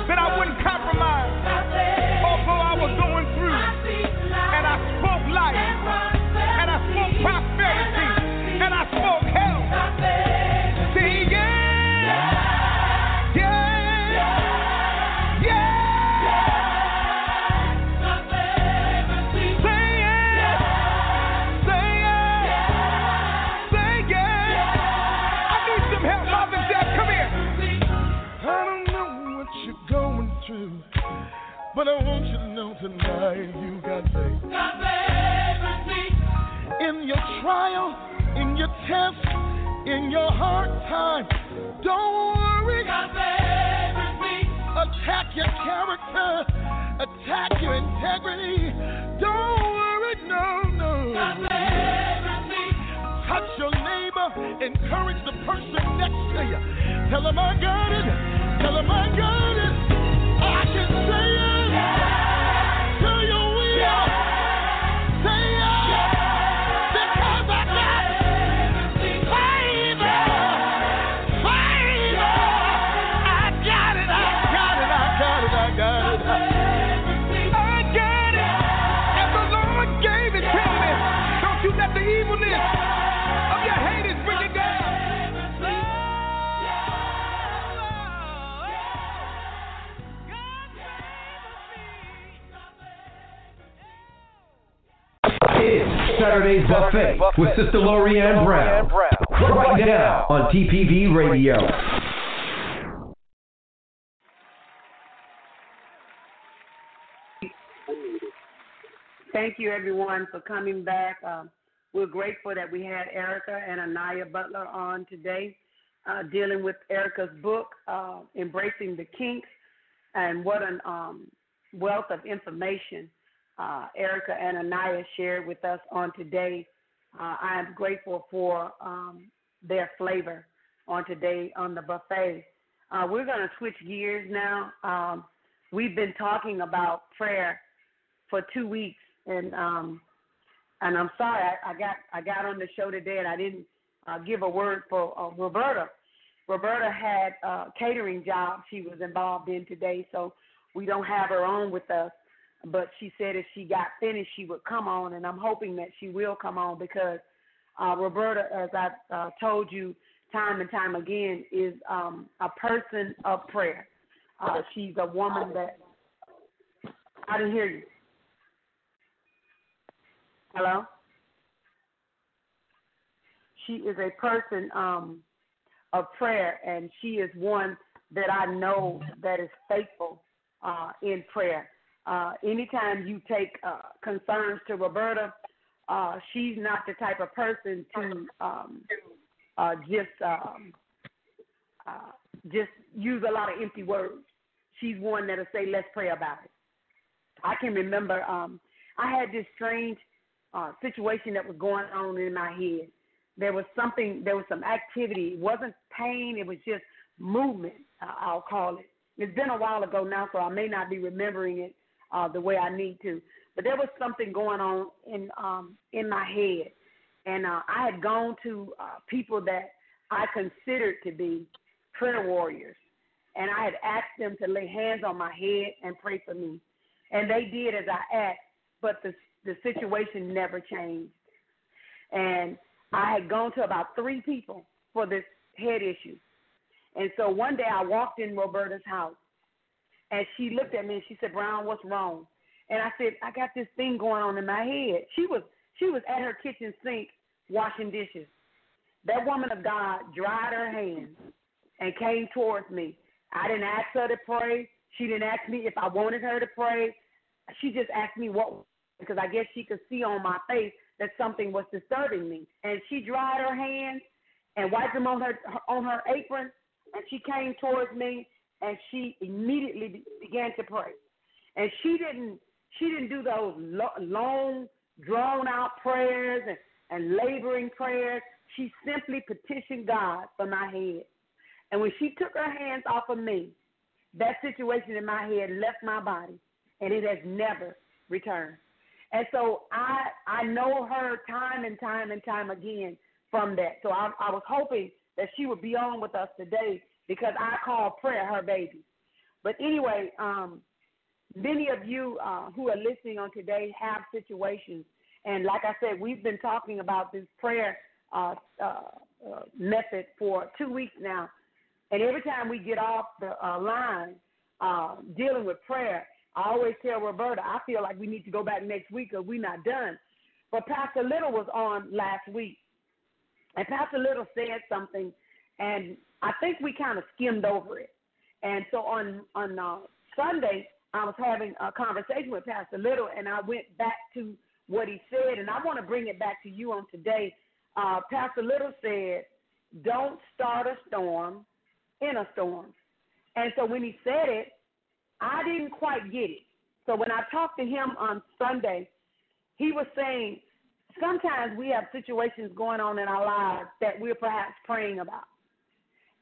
that I wouldn't compromise, although I was going through, and I spoke life, and I spoke prosperity. But I want you to know tonight you got faith. In your trial, in your test, in your hard time, don't worry. Attack your character, attack your integrity. Don't worry, no, no. Touch your neighbor, encourage the person next to you. Tell them I got it, tell them I got it. Saturday's Buffet with Sister Lorianne Brown. Right now on TPV Radio. Thank you, everyone, for coming back. Um, we're grateful that we had Erica and Anaya Butler on today, uh, dealing with Erica's book, uh, Embracing the Kinks, and what an um, wealth of information uh, Erica and Anaya shared with us on today. Uh, I am grateful for um, their flavor on today on the buffet. Uh, we're going to switch gears now. Um, we've been talking about prayer for two weeks, and um, and I'm sorry I, I got I got on the show today and I didn't uh, give a word for uh, Roberta. Roberta had a catering job she was involved in today, so we don't have her on with us. But she said if she got finished, she would come on, and I'm hoping that she will come on because uh, Roberta, as I uh, told you time and time again, is um, a person of prayer. Uh, she's a woman that I didn't hear you. Hello. She is a person um, of prayer, and she is one that I know that is faithful uh, in prayer. Uh, anytime you take uh, concerns to Roberta, uh, she's not the type of person to um, uh, just um, uh, just use a lot of empty words. She's one that'll say, "Let's pray about it." I can remember um, I had this strange uh, situation that was going on in my head. There was something, there was some activity. It wasn't pain, it was just movement, uh, I'll call it. It's been a while ago now, so I may not be remembering it uh, the way I need to. But there was something going on in um, in my head, and uh, I had gone to uh, people that I considered to be prayer warriors, and I had asked them to lay hands on my head and pray for me, and they did as I asked. But the the situation never changed, and I had gone to about three people for this head issue, and so one day I walked in Roberta's house and she looked at me and she said, Brown, what's wrong? And I said, I got this thing going on in my head. She was she was at her kitchen sink washing dishes. That woman of God dried her hands and came towards me. I didn't ask her to pray. She didn't ask me if I wanted her to pray. She just asked me what because I guess she could see on my face that something was disturbing me. And she dried her hands and wiped them on her on her apron and she came towards me and she immediately began to pray. And she didn't she didn't do those long drawn out prayers and, and laboring prayers. She simply petitioned God for my head. And when she took her hands off of me, that situation in my head left my body and it has never returned. And so I I know her time and time and time again from that. So I, I was hoping that she would be on with us today because I call prayer her baby. But anyway, um, many of you uh, who are listening on today have situations, and like I said, we've been talking about this prayer uh, uh, uh, method for two weeks now, and every time we get off the uh, line uh, dealing with prayer, I always tell Roberta, I feel like we need to go back next week because we're not done. But Pastor Little was on last week, and Pastor Little said something, and I think we kind of skimmed over it. And so on on uh, Sunday, I was having a conversation with Pastor Little, and I went back to what he said, and I want to bring it back to you on today. Uh, Pastor Little said, "Don't start a storm in a storm." And so when he said it, I didn't quite get it. So when I talked to him on Sunday, he was saying sometimes we have situations going on in our lives that we're perhaps praying about.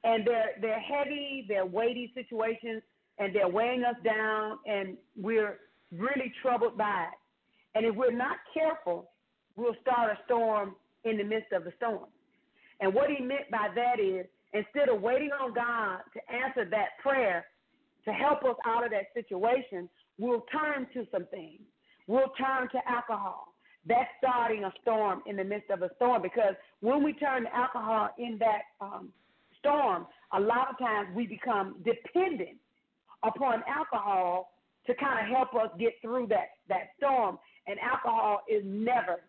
And they're they're heavy, they're weighty situations, and they're weighing us down, and we're really troubled by it. And if we're not careful, we'll start a storm in the midst of the storm. And what he meant by that is instead of waiting on God to answer that prayer to help us out of that situation, we'll turn to some things. We'll turn to alcohol. That's starting a storm in the midst of a storm because when we turn to alcohol in that um, storm, a lot of times we become dependent upon alcohol to kind of help us get through that, that storm. And alcohol is never,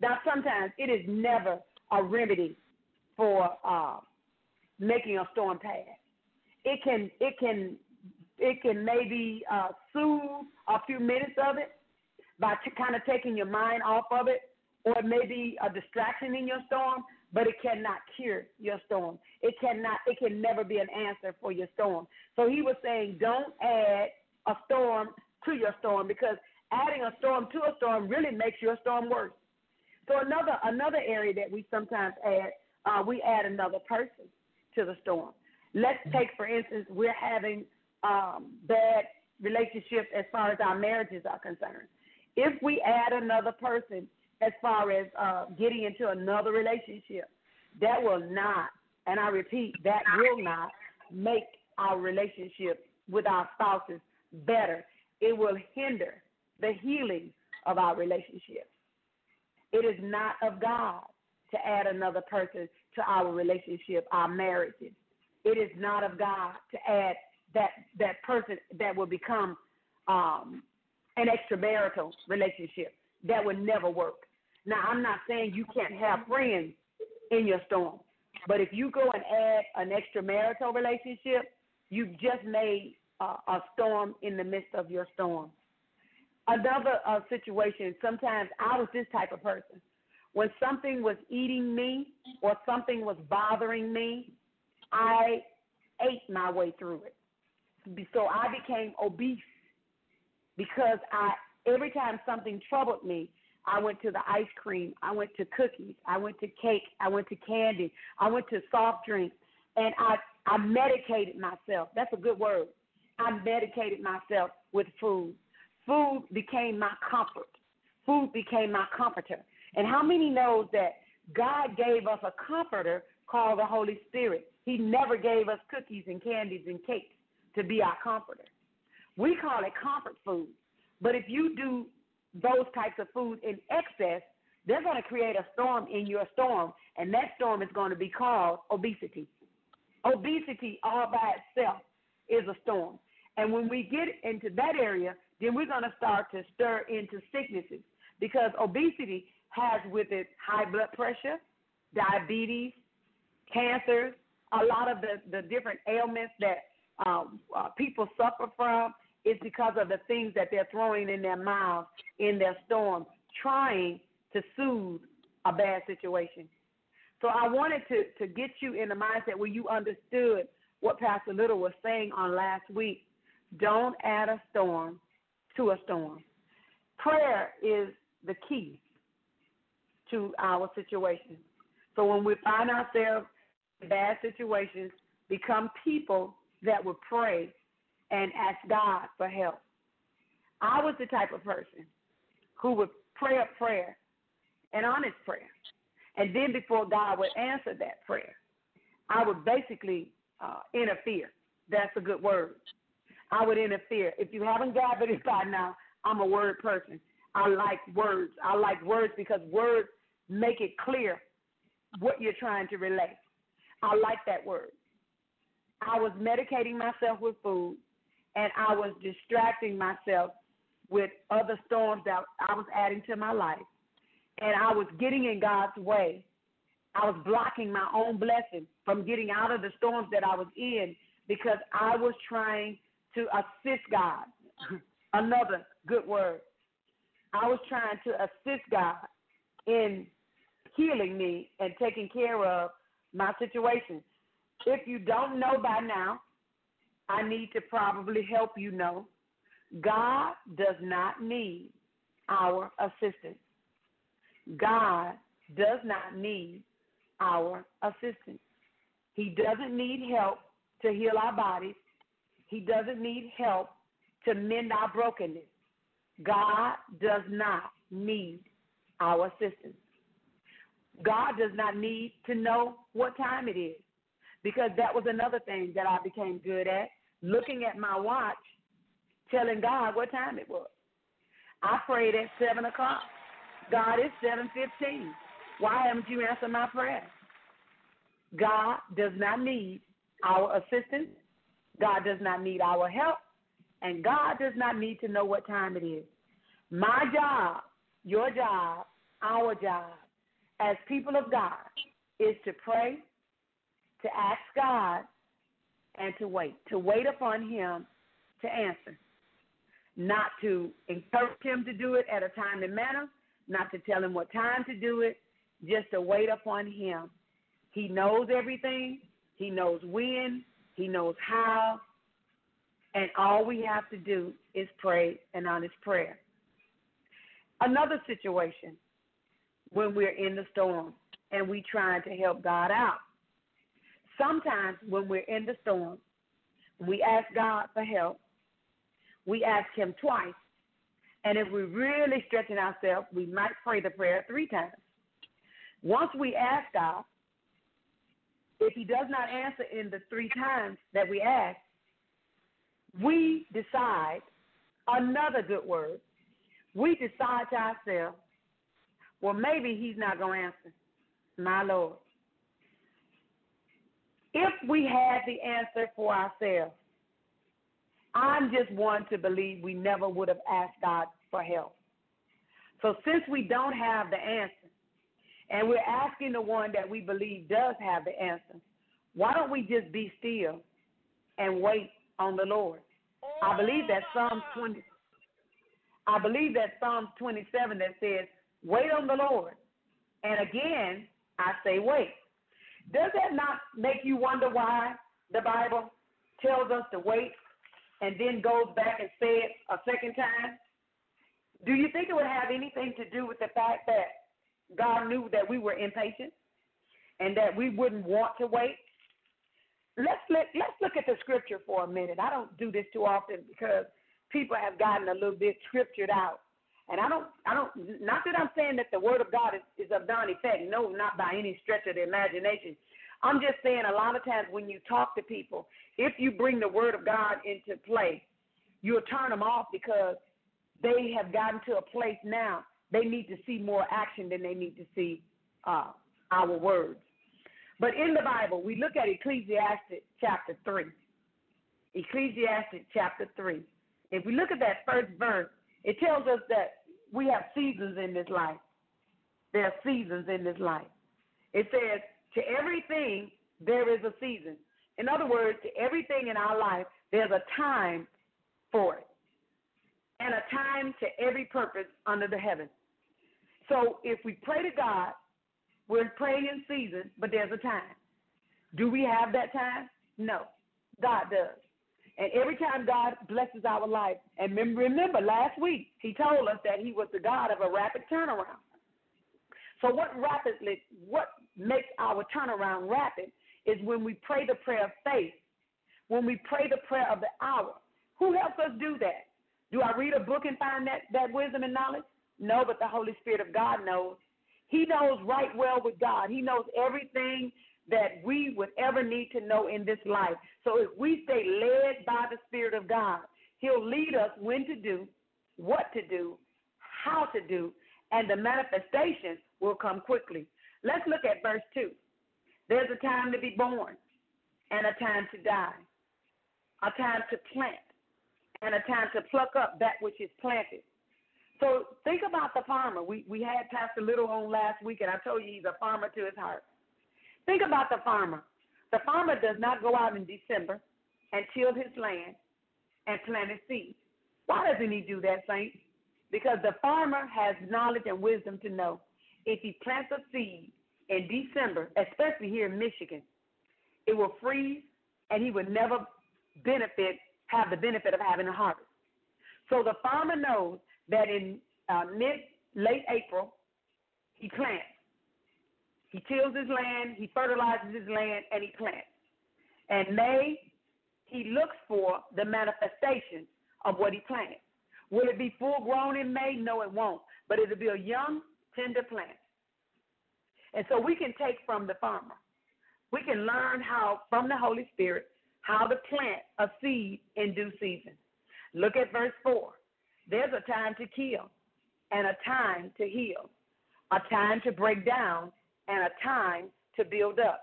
now sometimes it is never a remedy for uh, making a storm pass. It can it can it can maybe uh, soothe a few minutes of it by t- kind of taking your mind off of it, or it may be a distraction in your storm, but it cannot cure your storm. It cannot. It can never be an answer for your storm. So he was saying, don't add a storm to your storm because adding a storm to a storm really makes your storm worse. So another another area that we sometimes add, uh, we add another person to the storm. Let's take for instance, we're having um, bad relationships as far as our marriages are concerned. If we add another person as far as uh, getting into another relationship, that will not, and I repeat, that will not make our relationship with our spouses better. It will hinder the healing of our relationship. It is not of God to add another person to our relationship, our marriages. It is not of God to add that that person that will become um, an extramarital relationship. That would never work. Now, I'm not saying you can't have friends in your storm, but if you go and add an extramarital relationship, you've just made uh, a storm in the midst of your storm. Another uh, situation, sometimes I was this type of person. When something was eating me or something was bothering me, I ate my way through it so I became obese because I every time something troubled me, I went to the ice cream, I went to cookies, I went to cake, I went to candy, I went to soft drinks, and I I medicated myself. That's a good word. I medicated myself with food. Food became my comfort. Food became my comforter. And how many knows that God gave us a comforter called the Holy Spirit? He never gave us cookies and candies and cakes to be our comforter. We call it comfort food. But if you do those types of food in excess, they're going to create a storm in your storm, and that storm is going to be called obesity. Obesity all by itself is a storm. And when we get into that area, then we're going to start to stir into sicknesses because obesity has with it high blood pressure, diabetes, cancer, a lot of the, the different ailments that um, uh, people suffer from is because of the things that they're throwing in their mouths in their storm, trying to soothe a bad situation. So I wanted to, to get you in the mindset where you understood what Pastor Little was saying on last week. Don't add a storm to a storm. Prayer is the key to our situation. So when we find ourselves in bad situations, become people that would pray and ask God for help. I was the type of person who would pray a prayer, an honest prayer. And then before God would answer that prayer, I would basically uh, interfere. That's a good word. I would interfere. If you haven't gathered it by now, I'm a word person. I like words. I like words because words make it clear what you're trying to relate. I like that word. I was medicating myself with food and I was distracting myself with other storms that I was adding to my life. And I was getting in God's way. I was blocking my own blessing from getting out of the storms that I was in because I was trying to assist God. *laughs* Another good word. I was trying to assist God in healing me and taking care of my situation. If you don't know by now, I need to probably help you know God does not need our assistance. God does not need our assistance. He doesn't need help to heal our bodies. He doesn't need help to mend our brokenness. God does not need our assistance. God does not need to know what time it is because that was another thing that I became good at looking at my watch, telling God what time it was. I prayed at seven o'clock. God, it's seven fifteen. Why haven't you answered my prayer? God does not need our assistance. God does not need our help. And God does not need to know what time it is. My job, your job, our job as people of God is to pray, to ask God, and to wait. To wait upon Him to answer. Not to encourage Him to do it at a timely manner, not to tell Him what time to do it, just to wait upon Him. He knows everything, He knows when, He knows how, and all we have to do is pray an honest prayer. Another situation when we're in the storm and we trying to help God out. Sometimes when we're in the storm, we ask God for help. We ask Him twice. And if we're really stretching ourselves, we might pray the prayer three times. Once we ask God, if He does not answer in the three times that we ask, we decide another good word. We decide to ourselves, well, maybe He's not going to answer. My Lord. If we had the answer for ourselves, I'm just one to believe we never would have asked God for help. So since we don't have the answer, and we're asking the one that we believe does have the answer, why don't we just be still and wait on the Lord? I believe that Psalms 20 I believe that Psalms 27 that says, "Wait on the Lord." And again, I say wait. Does that not make you wonder why the Bible tells us to wait and then goes back and say it a second time? Do you think it would have anything to do with the fact that God knew that we were impatient and that we wouldn't want to wait? Let's look, let's look at the scripture for a minute. I don't do this too often because people have gotten a little bit scriptured out. And I don't, I don't, not that I'm saying that the word of God is, is of non effect. No, not by any stretch of the imagination. I'm just saying a lot of times when you talk to people, if you bring the word of God into play, you'll turn them off because they have gotten to a place now they need to see more action than they need to see uh, our words. But in the Bible, we look at Ecclesiastes chapter 3. Ecclesiastes chapter 3. If we look at that first verse, it tells us that we have seasons in this life. There are seasons in this life. It says, to everything, there is a season. In other words, to everything in our life, there's a time for it. And a time to every purpose under the heaven. So if we pray to God, we're praying in season, but there's a time. Do we have that time? No. God does. And every time God blesses our life, and remember last week, He told us that He was the God of a rapid turnaround. So what rapidly, what makes our turnaround rapid is when we pray the prayer of faith, when we pray the prayer of the hour. Who helps us do that? Do I read a book and find that, that wisdom and knowledge? No, but the Holy Spirit of God knows. He knows right well with God. He knows everything that we would ever need to know in this life. So if we stay led by the Spirit of God, He'll lead us when to do, what to do, how to do, and the manifestation will come quickly. Let's look at verse 2. There's a time to be born and a time to die, a time to plant and a time to pluck up that which is planted. So think about the farmer. We we had Pastor Little on last week, and I told you he's a farmer to his heart. Think about the farmer. The farmer does not go out in December and till his land and plant his seed. Why doesn't he do that, saints? Because the farmer has knowledge and wisdom to know if he plants a seed in December, especially here in Michigan, it will freeze and he would never benefit, have the benefit of having a harvest. So the farmer knows that in uh, mid, late April, he plants. He tills his land, he fertilizes his land, and he plants. And May, he looks for the manifestation of what he planted. Will it be full grown in May? No, it won't. But it'll be a young, tender plant. And so we can take from the farmer. We can learn how, from the Holy Spirit, how to plant a seed in due season. Look at verse 4. There's a time to kill and a time to heal, a time to break down and a time to build up.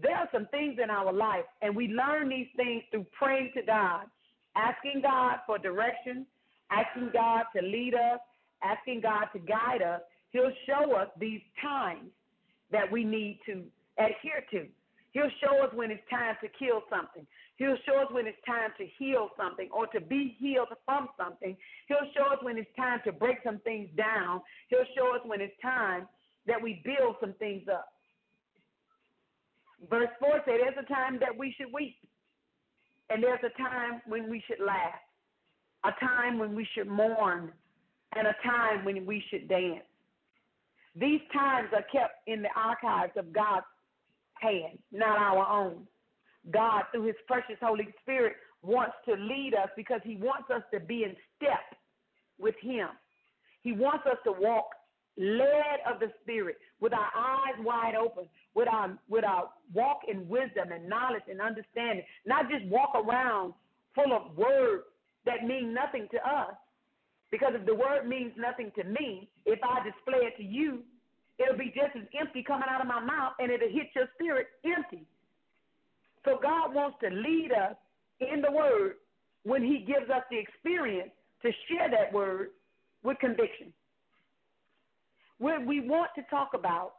There are some things in our life, and we learn these things through praying to God, asking God for direction, asking God to lead us, asking God to guide us. He'll show us these times that we need to adhere to. He'll show us when it's time to kill something. He'll show us when it's time to heal something or to be healed from something. He'll show us when it's time to break some things down. He'll show us when it's time that we build some things up. Verse 4 says there's a time that we should weep, and there's a time when we should laugh, a time when we should mourn, and a time when we should dance. These times are kept in the archives of God's hand, not our own. God, through His precious Holy Spirit, wants to lead us because He wants us to be in step with Him. He wants us to walk led of the Spirit, with our eyes wide open, with our with our walk in wisdom and knowledge and understanding, not just walk around full of words that mean nothing to us. Because if the word means nothing to me, if I display it to you, it'll be just as empty coming out of my mouth and it'll hit your spirit empty. So God wants to lead us in the word when he gives us the experience to share that word with conviction. When we want to talk about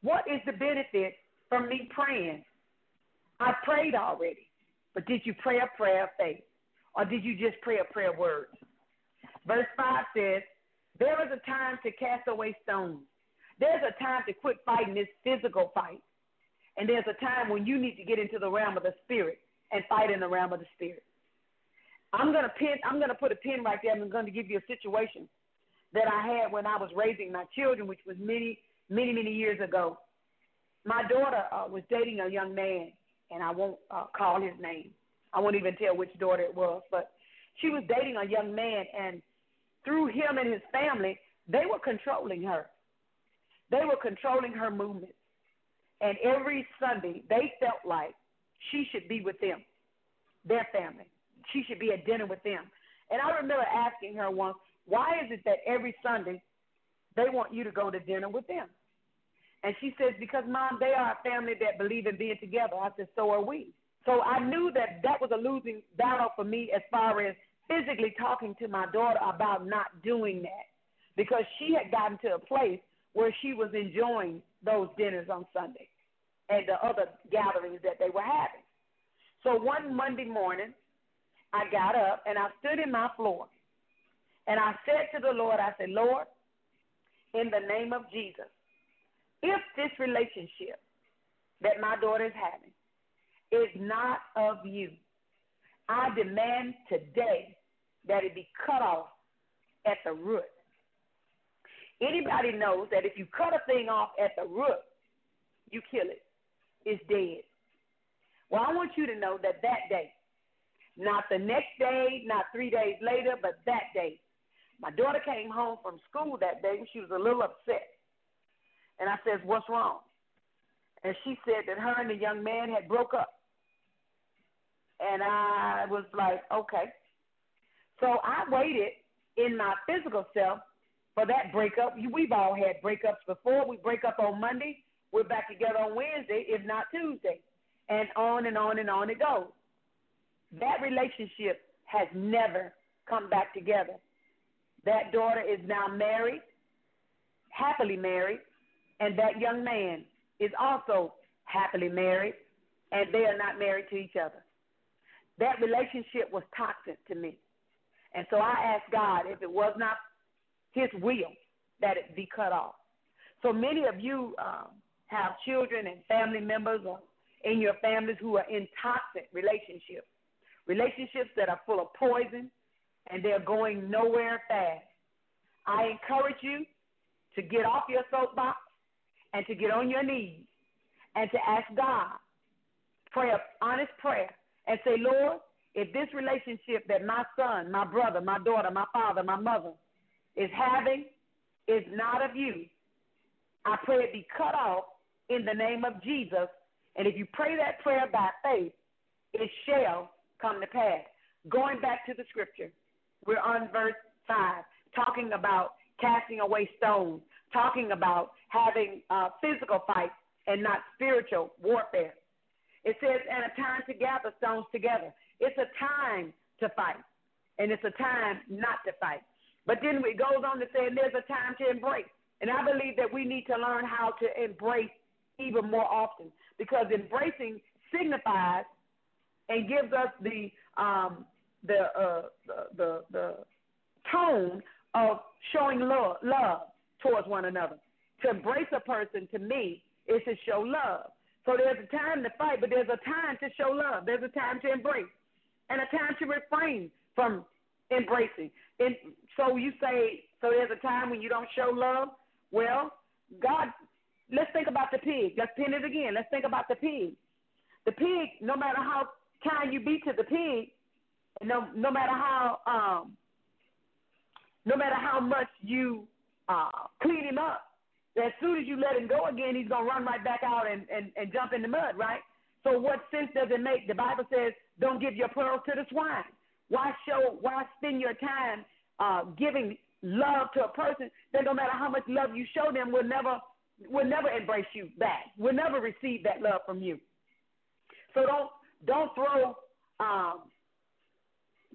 what is the benefit from me praying? I prayed already, but did you pray a prayer of faith? Or did you just pray a prayer of words? Verse 5 says, There is a time to cast away stones. There's a time to quit fighting this physical fight. And there's a time when you need to get into the realm of the spirit and fight in the realm of the spirit. I'm gonna pin I'm gonna put a pin right there. And I'm gonna give you a situation that I had when I was raising my children, which was many, many, many years ago. My daughter uh, was dating a young man, and I won't uh, call his name. I won't even tell which daughter it was, but she was dating a young man, and through him and his family, they were controlling her. They were controlling her movements. And every Sunday, they felt like she should be with them, their family. She should be at dinner with them. And I remember asking her once, why is it that every Sunday they want you to go to dinner with them? And she says, Because, Mom, they are a family that believe in being together. I said, So are we. So I knew that that was a losing battle for me as far as physically talking to my daughter about not doing that because she had gotten to a place where she was enjoying those dinners on Sunday and the other gatherings that they were having. So one Monday morning, I got up and I stood in my floor and I said to the Lord, I said, Lord, in the name of Jesus, if this relationship that my daughter is having is not of you, I demand today that it be cut off at the root. Anybody knows that if you cut a thing off at the root, you kill it. It's dead. Well, I want you to know that that day, not the next day, not three days later, but that day, My daughter came home from school that day. and She was a little upset. And I said, What's wrong? And she said that her and the young man had broke up. And I was like, Okay. So I waited in my physical self for that breakup. We've all had breakups before. We break up on Monday, we're back together on Wednesday, if not Tuesday. And on and on and on it goes. That relationship has never come back together. That daughter is now married, happily married, and that young man is also happily married, and they are not married to each other. That relationship was toxic to me. And so I asked God if it was not His will that it be cut off. So many of you um, have children and family members or in your families who are in toxic relationships, relationships that are full of poison and they're going nowhere fast. I encourage you to get off your soapbox and to get on your knees and to ask God, pray an honest prayer, and say, Lord, if this relationship that my son, my brother, my daughter, my father, my mother is having is not of you, I pray it be cut off in the name of Jesus. And if you pray that prayer by faith, it shall come to pass. Going back to the scripture, we're on verse 5, talking about casting away stones, talking about having uh, physical fights and not spiritual warfare. It says, and a time to gather stones together. It's a time to fight, and it's a time not to fight. But then it goes on to say, and there's a time to embrace. And I believe that we need to learn how to embrace even more often because embracing signifies and gives us the um, the, uh, the the the tone of showing love love towards one another. To embrace a person to me is to show love. So there's a time to fight, but there's a time to show love. There's a time to embrace and a time to refrain from embracing. And so you say, so there's a time when you don't show love. Well, God, let's think about the pig. Let's pin it again. Let's think about the pig. The pig, no matter how kind you be to the pig, no no matter how um, no matter how much you uh, clean him up, as soon as you let him go again, he's gonna run right back out and, and, and jump in the mud, right? So what sense does it make? The Bible says, "Don't give your pearls to the swine." Why show? Why spend your time uh, giving love to a person that no matter how much love you show them, will never will never embrace you back. Will never receive that love from you. So don't don't throw um,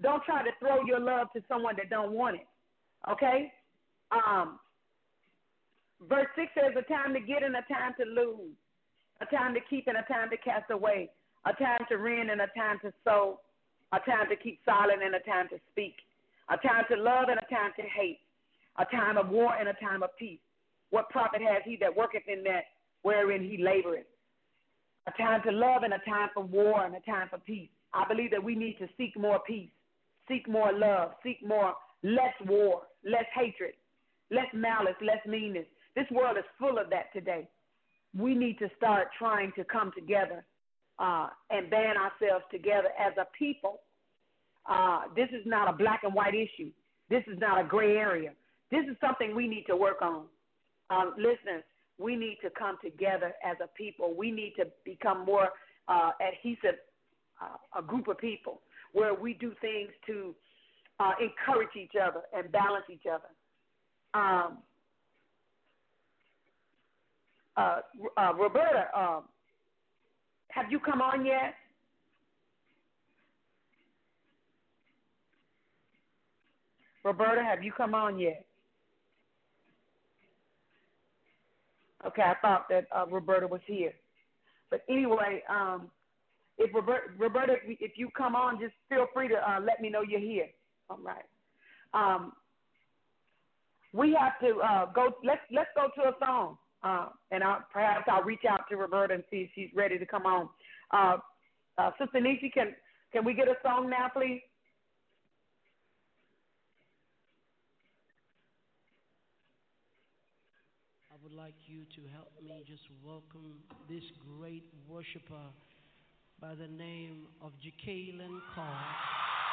don't try to throw your love to someone that don't want it. Okay? Um, verse 6 says, A time to get and a time to lose, a time to keep and a time to cast away, a time to rend and a time to sow, a time to keep silent and a time to speak, a time to love and a time to hate, a time of war and a time of peace. What profit has he that worketh in that wherein he laboreth? A time to love and a time for war and a time for peace. I believe that we need to seek more peace, seek more love, seek more less war, less hatred, less malice, less meanness. This world is full of that today. We need to start trying to come together uh, and band ourselves together as a people. Uh, this is not a black and white issue. This is not a gray area. This is something we need to work on. Um, listeners, we need to come together as a people. We need to become more uh, adhesive, uh, a group of people where we do things to uh, encourage each other and balance each other. Um, uh, uh, Roberta, um, have you come on yet? Roberta, have you come on yet? Okay, I thought that uh, Roberta was here. But anyway, um, if Roberta, if you come on, just feel free to uh, let me know you're here. All right. Um, we have to uh, go. Let's let's go to a song, uh, and I'll, perhaps I'll reach out to Roberta and see if she's ready to come on. Uh, uh, Sister Nisi, can can we get a song now, please? I would like you to help me just welcome this great worshiper by the name of Jacqueline Carr.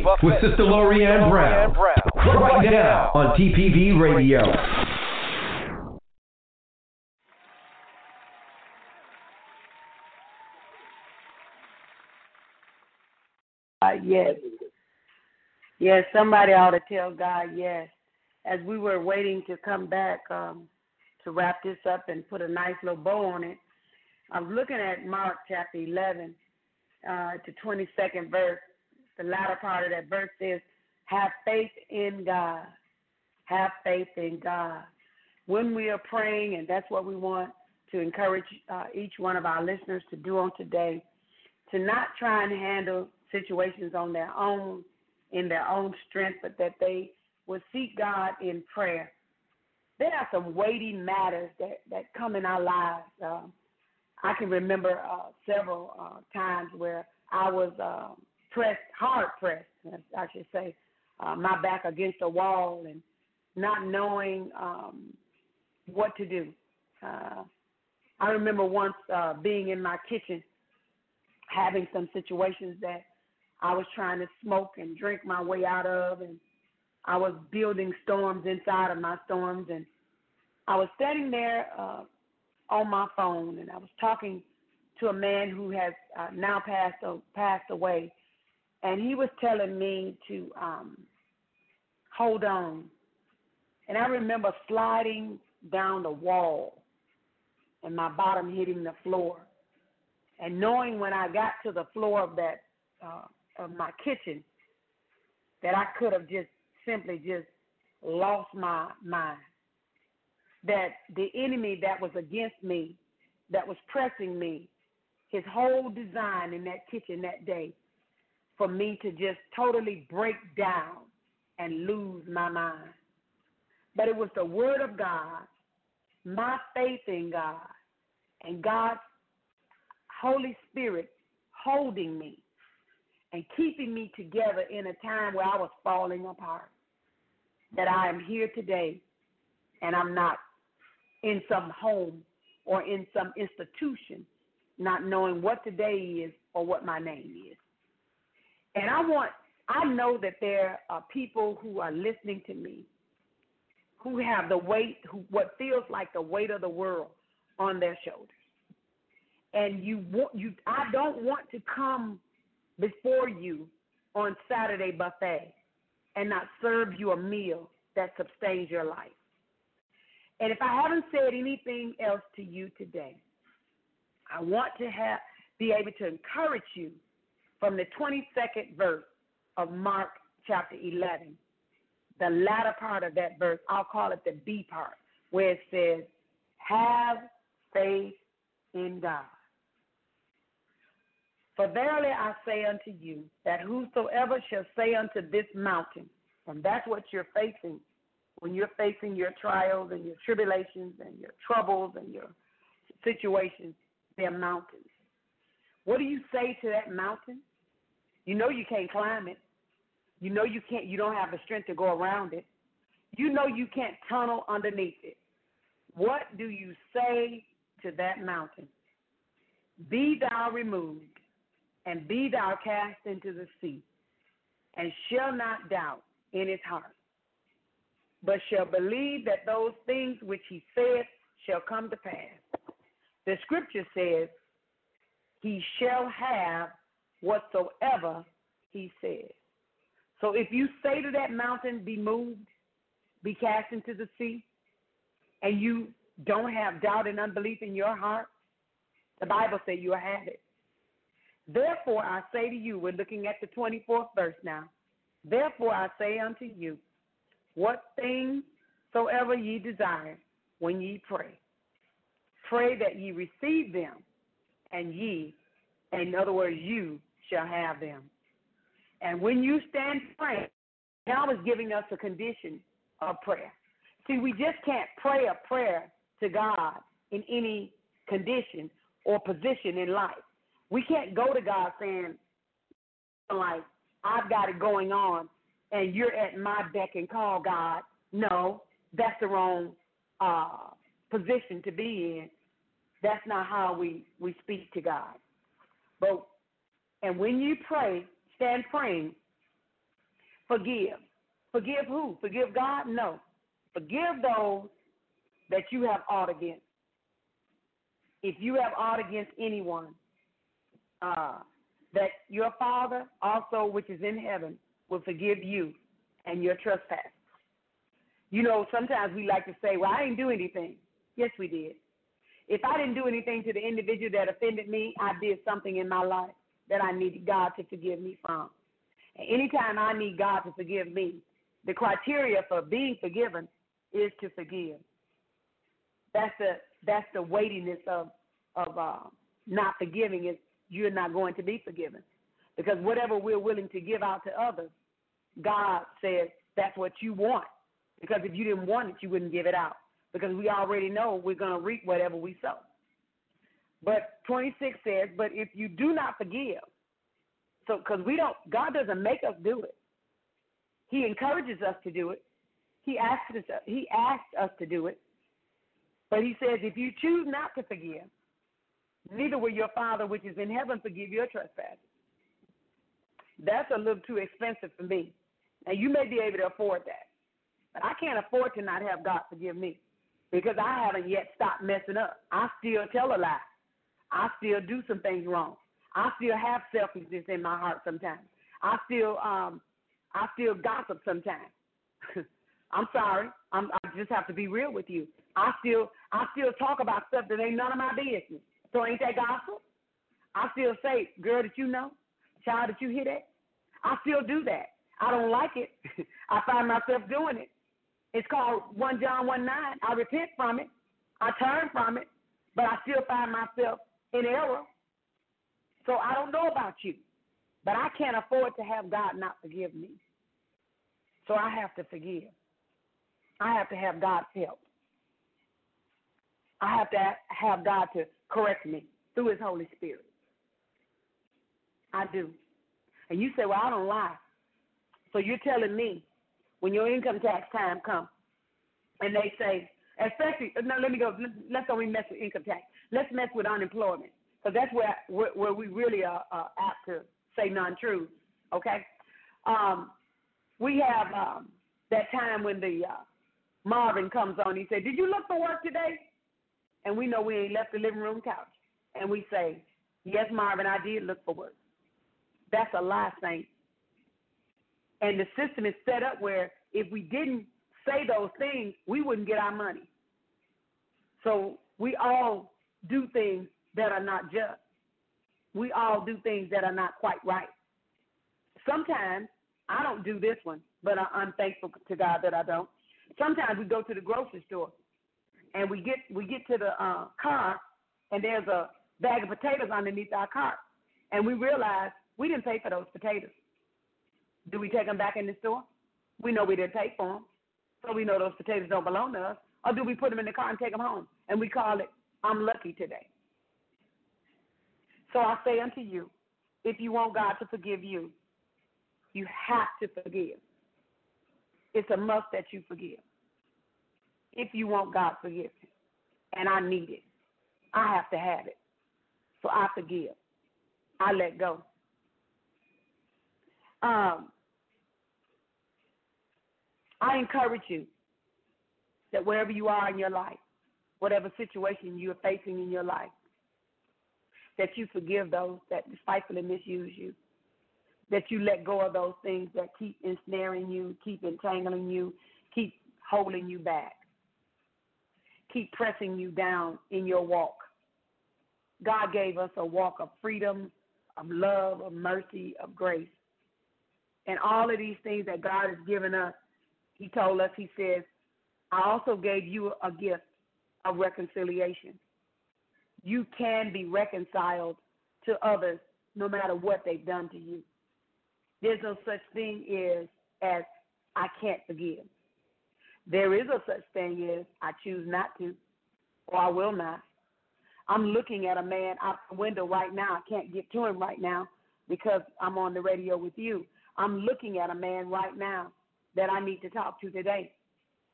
Saturday's Buffet with Sister Lorianne Brown. Right now on TPV Radio. Uh, yes. Yes, somebody ought to tell God yes. As we were waiting to come back um, to wrap this up and put a nice little bow on it, I was looking at Mark chapter 11 uh, to 22nd verse. The latter part of that verse says, Have faith in God. Have faith in God. When we are praying, and that's what we want to encourage uh, each one of our listeners to do on today, to not try and handle situations on their own, in their own strength, but that they will seek God in prayer. There are some weighty matters that, that come in our lives. Um, I can remember uh, several uh, times where I was uh, pressed, hard pressed, I should say, uh, my back against a wall and not knowing um, what to do. Uh, I remember once uh, being in my kitchen, having some situations that I was trying to smoke and drink my way out of, and I was building storms inside of my storms, and I was standing there uh, on my phone, and I was talking to a man who has uh, now passed uh, passed away, and he was telling me to um, hold on. And I remember sliding down the wall, and my bottom hitting the floor, and knowing when I got to the floor of that uh, of my kitchen that I could have just simply just lost my mind. That the enemy that was against me, that was pressing me, his whole design in that kitchen that day for me to just totally break down and lose my mind. But it was the word of God, my faith in God, and God's Holy Spirit holding me and keeping me together in a time where I was falling apart. That I am here today and I'm not in some home or in some institution, not knowing what today is or what my name is. And I want, I know that there are people who are listening to me who have the weight, who, what feels like the weight of the world on their shoulders. And you want, you, I don't want to come before you on Saturday buffet and not serve you a meal that sustains your life. And if I haven't said anything else to you today, I want to have be able to encourage you from the 22nd verse of Mark chapter 11. The latter part of that verse, I'll call it the B part, where it says, Have faith in God. For verily I say unto you, that whosoever shall say unto this mountain, and that's what you're facing when you're facing your trials and your tribulations and your troubles and your situations, they're mountains. What do you say to that mountain? You know you can't climb it. You know you can't you don't have the strength to go around it. You know you can't tunnel underneath it. What do you say to that mountain? Be thou removed and be thou cast into the sea, and shall not doubt in his heart, but shall believe that those things which he saith shall come to pass. The scripture says, He shall have whatsoever he says. So if you say to that mountain, Be moved, be cast into the sea, and you don't have doubt and unbelief in your heart, the Bible says you'll have it. Therefore, I say to you, we're looking at the 24th verse now. Therefore, I say unto you, what things soever ye desire when ye pray, pray that ye receive them, and ye, in other words, you shall have them. And when you stand praying, God is giving us a condition of prayer. See, we just can't pray a prayer to God in any condition or position in life. We can't go to God saying, like, I've got it going on and you're at my beck and call, God. No, that's the wrong uh, position to be in. That's not how we, we speak to God. But and when you pray, stand praying, forgive. Forgive who? Forgive God? No. Forgive those that you have ought against. If you have ought against anyone, uh, that your Father also, which is in heaven, will forgive you and your trespass. You know, sometimes we like to say, well, I didn't do anything. Yes, we did. If I didn't do anything to the individual that offended me, I did something in my life that I needed God to forgive me from. And anytime I need God to forgive me, the criteria for being forgiven is to forgive. That's the that's the weightiness of of uh, not forgiving is you're not going to be forgiven because whatever we're willing to give out to others, God says that's what you want. Because if you didn't want it, you wouldn't give it out. Because we already know we're going to reap whatever we sow. But 26 says, but if you do not forgive, so because we don't, God doesn't make us do it. He encourages us to do it. He asks us, he asked us to do it. But he says, if you choose not to forgive, neither will your Father which is in heaven forgive your trespasses. That's a little too expensive for me. Now you may be able to afford that. But I can't afford to not have God forgive me because I haven't yet stopped messing up. I still tell a lie. I still do some things wrong. I still have selfishness in my heart sometimes. I still um I still gossip sometimes. *laughs* I'm sorry. I'm, I just have to be real with you. I still I still talk about stuff that ain't none of my business. So ain't that gossip? I still say, girl, did you know? Child, did you hear that? I still do that. I don't like it. *laughs* I find myself doing it. It's called 1 John 1 9. I repent from it. I turn from it, but I still find myself in error. So I don't know about you, but I can't afford to have God not forgive me. So I have to forgive. I have to have God's help. I have to have God to correct me through His Holy Spirit. I do. And you say, well, I don't lie. So you're telling me when your income tax time comes and they say, especially, no, let me go, let's don't even mess with income tax. Let's mess with unemployment because that's where, where, where we really are, are apt to say non-truth, okay? Um, we have um, that time when the uh, Marvin comes on. He said, did you look for work today? And we know we ain't left the living room couch. And we say, yes, Marvin, I did look for work. That's a lie, Saint. And the system is set up where if we didn't say those things, we wouldn't get our money. So we all do things that are not just. We all do things that are not quite right. Sometimes I don't do this one, but I'm thankful to God that I don't. Sometimes we go to the grocery store and we get we get to the uh, car and there's a bag of potatoes underneath our cart, and we realize we didn't pay for those potatoes. Do we take them back in the store? We know we didn't pay for them, so we know those potatoes don't belong to us. Or do we put them in the car and take them home? And we call it, I'm lucky today. So I say unto you, if you want God to forgive you, you have to forgive. It's a must that you forgive. If you want God forgiveness, and I need it, I have to have it. So I forgive. I let go. Um, I encourage you that wherever you are in your life, whatever situation you are facing in your life, that you forgive those that despitefully misuse you, that you let go of those things that keep ensnaring you, keep entangling you, keep holding you back, keep pressing you down in your walk. God gave us a walk of freedom, of love, of mercy, of grace. And all of these things that God has given us, He told us, He says, I also gave you a gift of reconciliation. You can be reconciled to others no matter what they've done to you. There's no such thing as, as I can't forgive. There is a such thing as I choose not to, or I will not. I'm looking at a man out the window right now. I can't get to him right now because I'm on the radio with you. I'm looking at a man right now that I need to talk to today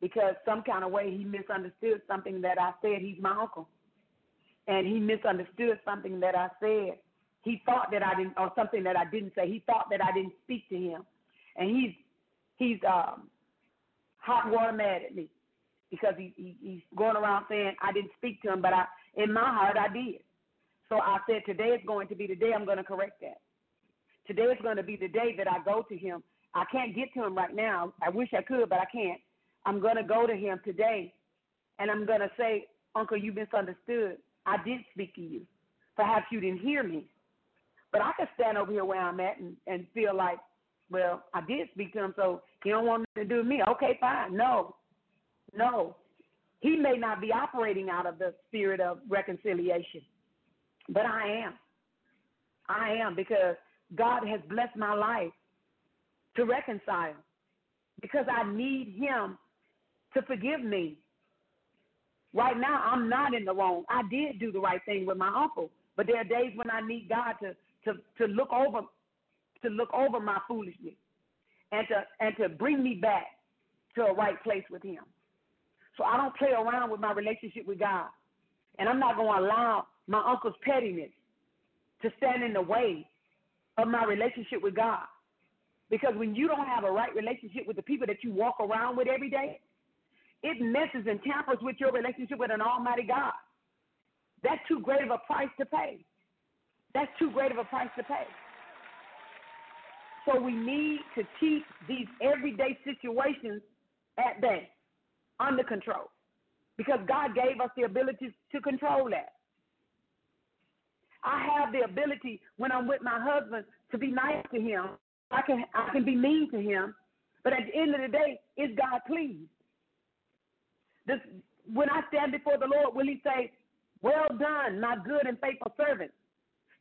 because some kind of way he misunderstood something that I said. He's my uncle. And he misunderstood something that I said. He thought that I didn't, or something that I didn't say. He thought that I didn't speak to him. And he's, he's, um, hot water mad at me because he, he he's going around saying I didn't speak to him, but I in my heart I did. So I said today is going to be the day I'm going to correct that. Today is going to be the day that I go to him. I can't get to him right now. I wish I could, but I can't. I'm going to go to him today, and I'm going to say, Uncle, you misunderstood. I did speak to you. Perhaps you didn't hear me. But I can stand over here where I'm at and, and feel like well, I did speak to him, so he don't want to do me. Okay, fine. No, no. He may not be operating out of the spirit of reconciliation, but I am. I am because God has blessed my life to reconcile because I need Him to forgive me. Right now, I'm not in the wrong. I did do the right thing with my uncle, but there are days when I need God to to to look over to look over my foolishness and to and to bring me back to a right place with him. So I don't play around with my relationship with God. And I'm not going to allow my uncle's pettiness to stand in the way of my relationship with God. Because when you don't have a right relationship with the people that you walk around with every day, it messes and tampers with your relationship with an almighty God. That's too great of a price to pay. That's too great of a price to pay. So we need to keep these everyday situations at bay, under control, because God gave us the ability to control that. I have the ability when I'm with my husband to be nice to him. I can I can be mean to him, but at the end of the day, is God pleased? This when I stand before the Lord, will He say, "Well done, my good and faithful servant"?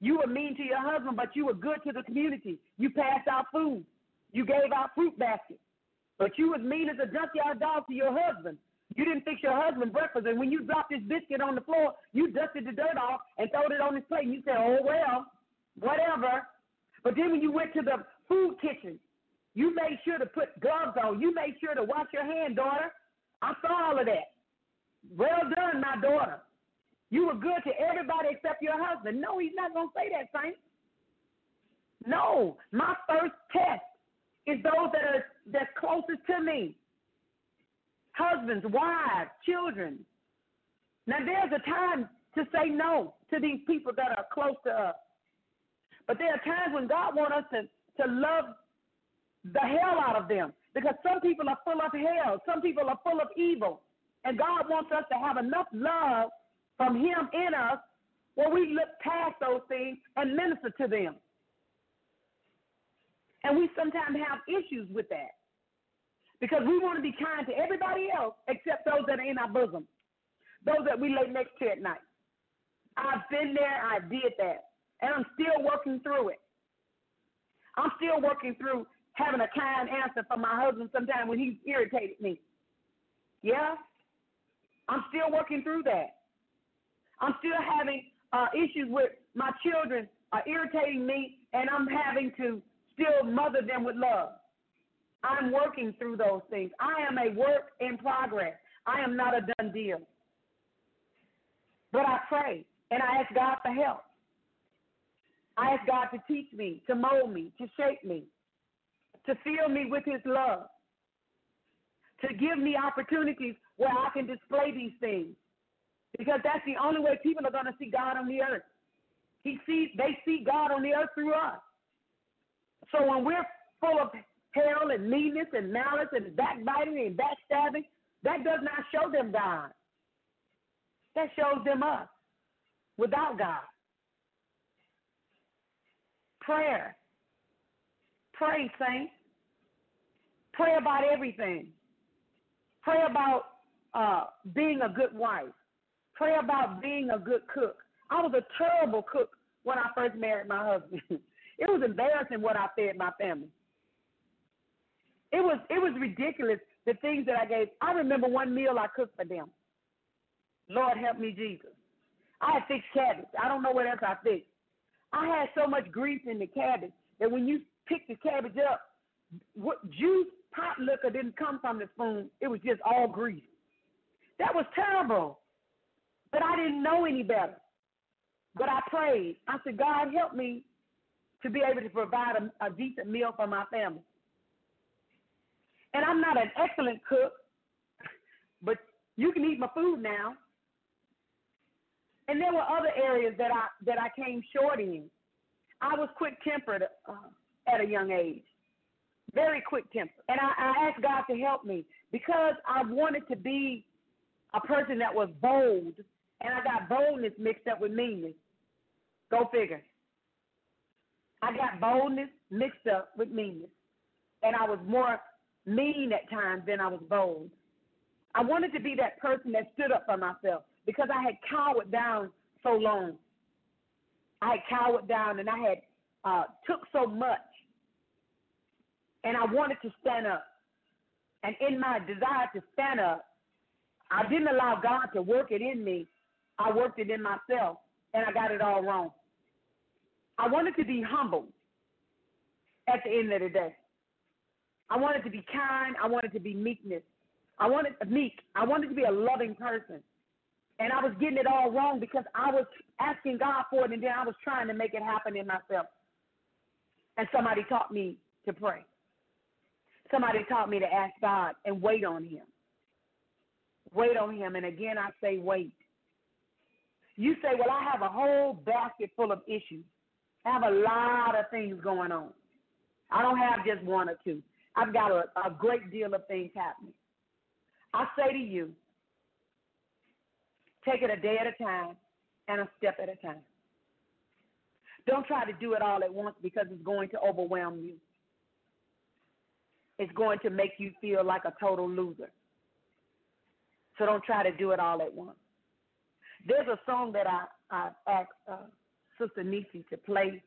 You were mean to your husband, but you were good to the community. You passed out food. You gave out fruit baskets. But you was mean as a junkyard dog to your husband. You didn't fix your husband breakfast, and when you dropped his biscuit on the floor, you dusted the dirt off and throwed it on his plate. And you said, "Oh well, whatever." But then when you went to the food kitchen, you made sure to put gloves on. You made sure to wash your hand, daughter. I saw all of that. Well done, my daughter. You were good to everybody except your husband. No, he's not going to say that, Saint. No, my first test is those that are that's closest to me. Husbands, wives, children. Now there's a time to say no to these people that are close to us. But there are times when God wants us to, to love the hell out of them. Because some people are full of hell. Some people are full of evil. And God wants us to have enough love from Him in us where we look past those things and minister to them. And we sometimes have issues with that because we want to be kind to everybody else except those that are in our bosom, those that we lay next to at night. I've been there, I did that, and I'm still working through it. I'm still working through having a kind answer from my husband sometimes when he's irritated me. Yeah, I'm still working through that. I'm still having uh, issues with my children are irritating me, and I'm having to still mother them with love. I'm working through those things. I am a work in progress. I am not a done deal. But I pray and I ask God for help. I ask God to teach me, to mold me, to shape me, to fill me with His love, to give me opportunities where I can display these things. Because that's the only way people are going to see God on the earth. He sees, they see God on the earth through us. So when we're full of hell and meanness and malice and backbiting and backstabbing, that does not show them God. That shows them us without God. Prayer. Pray, saints. Pray about everything. Pray about uh, being a good wife. Pray about being a good cook. I was a terrible cook when I first married my husband. *laughs* it was embarrassing what I fed my family. It was it was ridiculous the things that I gave. I remember one meal I cooked for them. Lord help me, Jesus. I fixed cabbage. I don't know what else I fixed. I had so much grease in the cabbage that when you pick the cabbage up, what juice, pot liquor didn't come from the spoon. It was just all grease. That was terrible. But I didn't know any better. But I prayed. I said, God, help me to be able to provide a, a decent meal for my family. And I'm not an excellent cook, but you can eat my food now. And there were other areas that I that I came short in. I was quick tempered uh, at a young age, very quick temper. and I, I asked God to help me because I wanted to be a person that was bold, and I got boldness mixed up with meanness. Go figure. I got boldness mixed up with meanness, and I was more mean at times than I was bold. I wanted to be that person that stood up for myself because I had cowered down so long. I had cowered down and I had uh, took so much, and I wanted to stand up. And in my desire to stand up, I didn't allow God to work it in me. I worked it in myself, and I got it all wrong. I wanted to be humble at the end of the day. I wanted to be kind. I wanted to be meekness. I wanted meek. I wanted to be a loving person. And I was getting it all wrong because I was asking God for it and then I was trying to make it happen in myself. And somebody taught me to pray. Somebody taught me to ask God and wait on Him. Wait on Him. And again, I say wait. You say, well, I have a whole basket full of issues. I have a lot of things going on. I don't have just one or two. I've got a, a great deal of things happening. I say to you, take it a day at a time and a step at a time. Don't try to do it all at once because it's going to overwhelm you. It's going to make you feel like a total loser. So don't try to do it all at once. There's a song that I, I asked uh, Sister Nisi to play.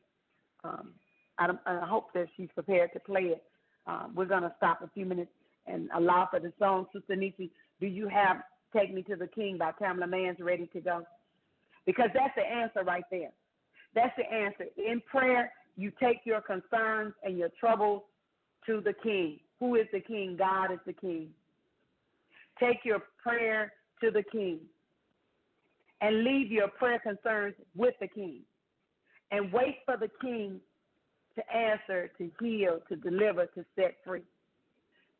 Um, I, I hope that she's prepared to play it. Uh, we're going to stop a few minutes and allow for the song. Sister Nisi, do you have Take Me to the King by Tamela Mann's ready to go? Because that's the answer right there. That's the answer. In prayer, you take your concerns and your troubles to the King. Who is the King? God is the King. Take your prayer to the King and leave your prayer concerns with the King. And wait for the King to answer, to heal, to deliver, to set free.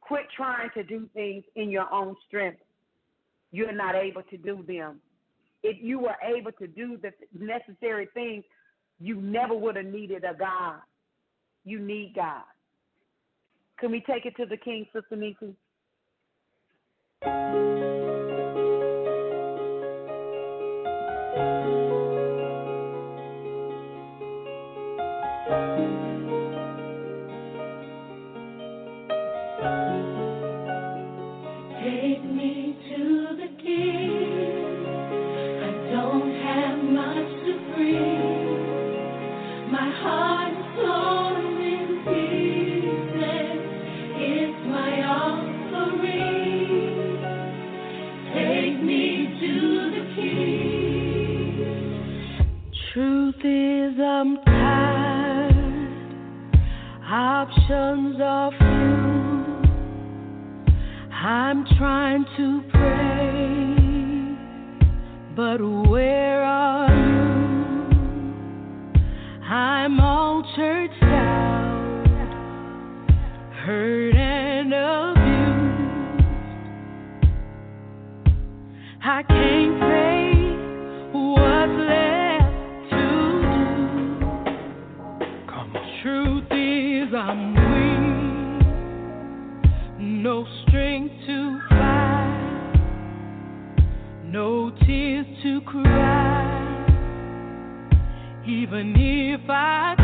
Quit trying to do things in your own strength. You're not able to do them. If you were able to do the necessary things, you never would have needed a God. You need God. Can we take it to the King, Sister Nisi? Options are. I'm trying to pray, but where cry. Even if I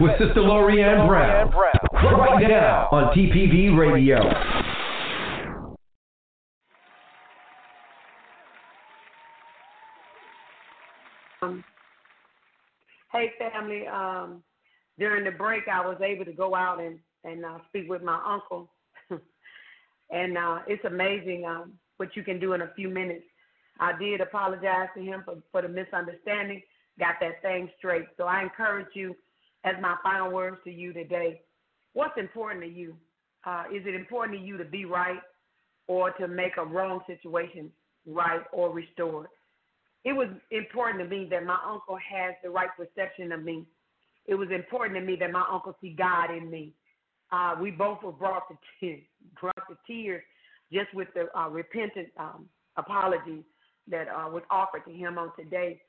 with Sister Lorianne Brown. Right now on TPV Radio. Um, hey, family. Um, during the break, I was able to go out and and uh, speak with my uncle, *laughs* and uh, it's amazing um, what you can do in a few minutes. I did apologize to him for, for the misunderstanding, got that thing straight. So I encourage you, as my final words to you today, what's important to you? Uh, is it important to you to be right or to make a wrong situation right or restored? It was important to me that my uncle has the right perception of me. It was important to me that my uncle see God in me. Uh, we both were brought to *laughs* tears, brought to tears just with the uh, repentant um, apology that uh, was offered to him on today.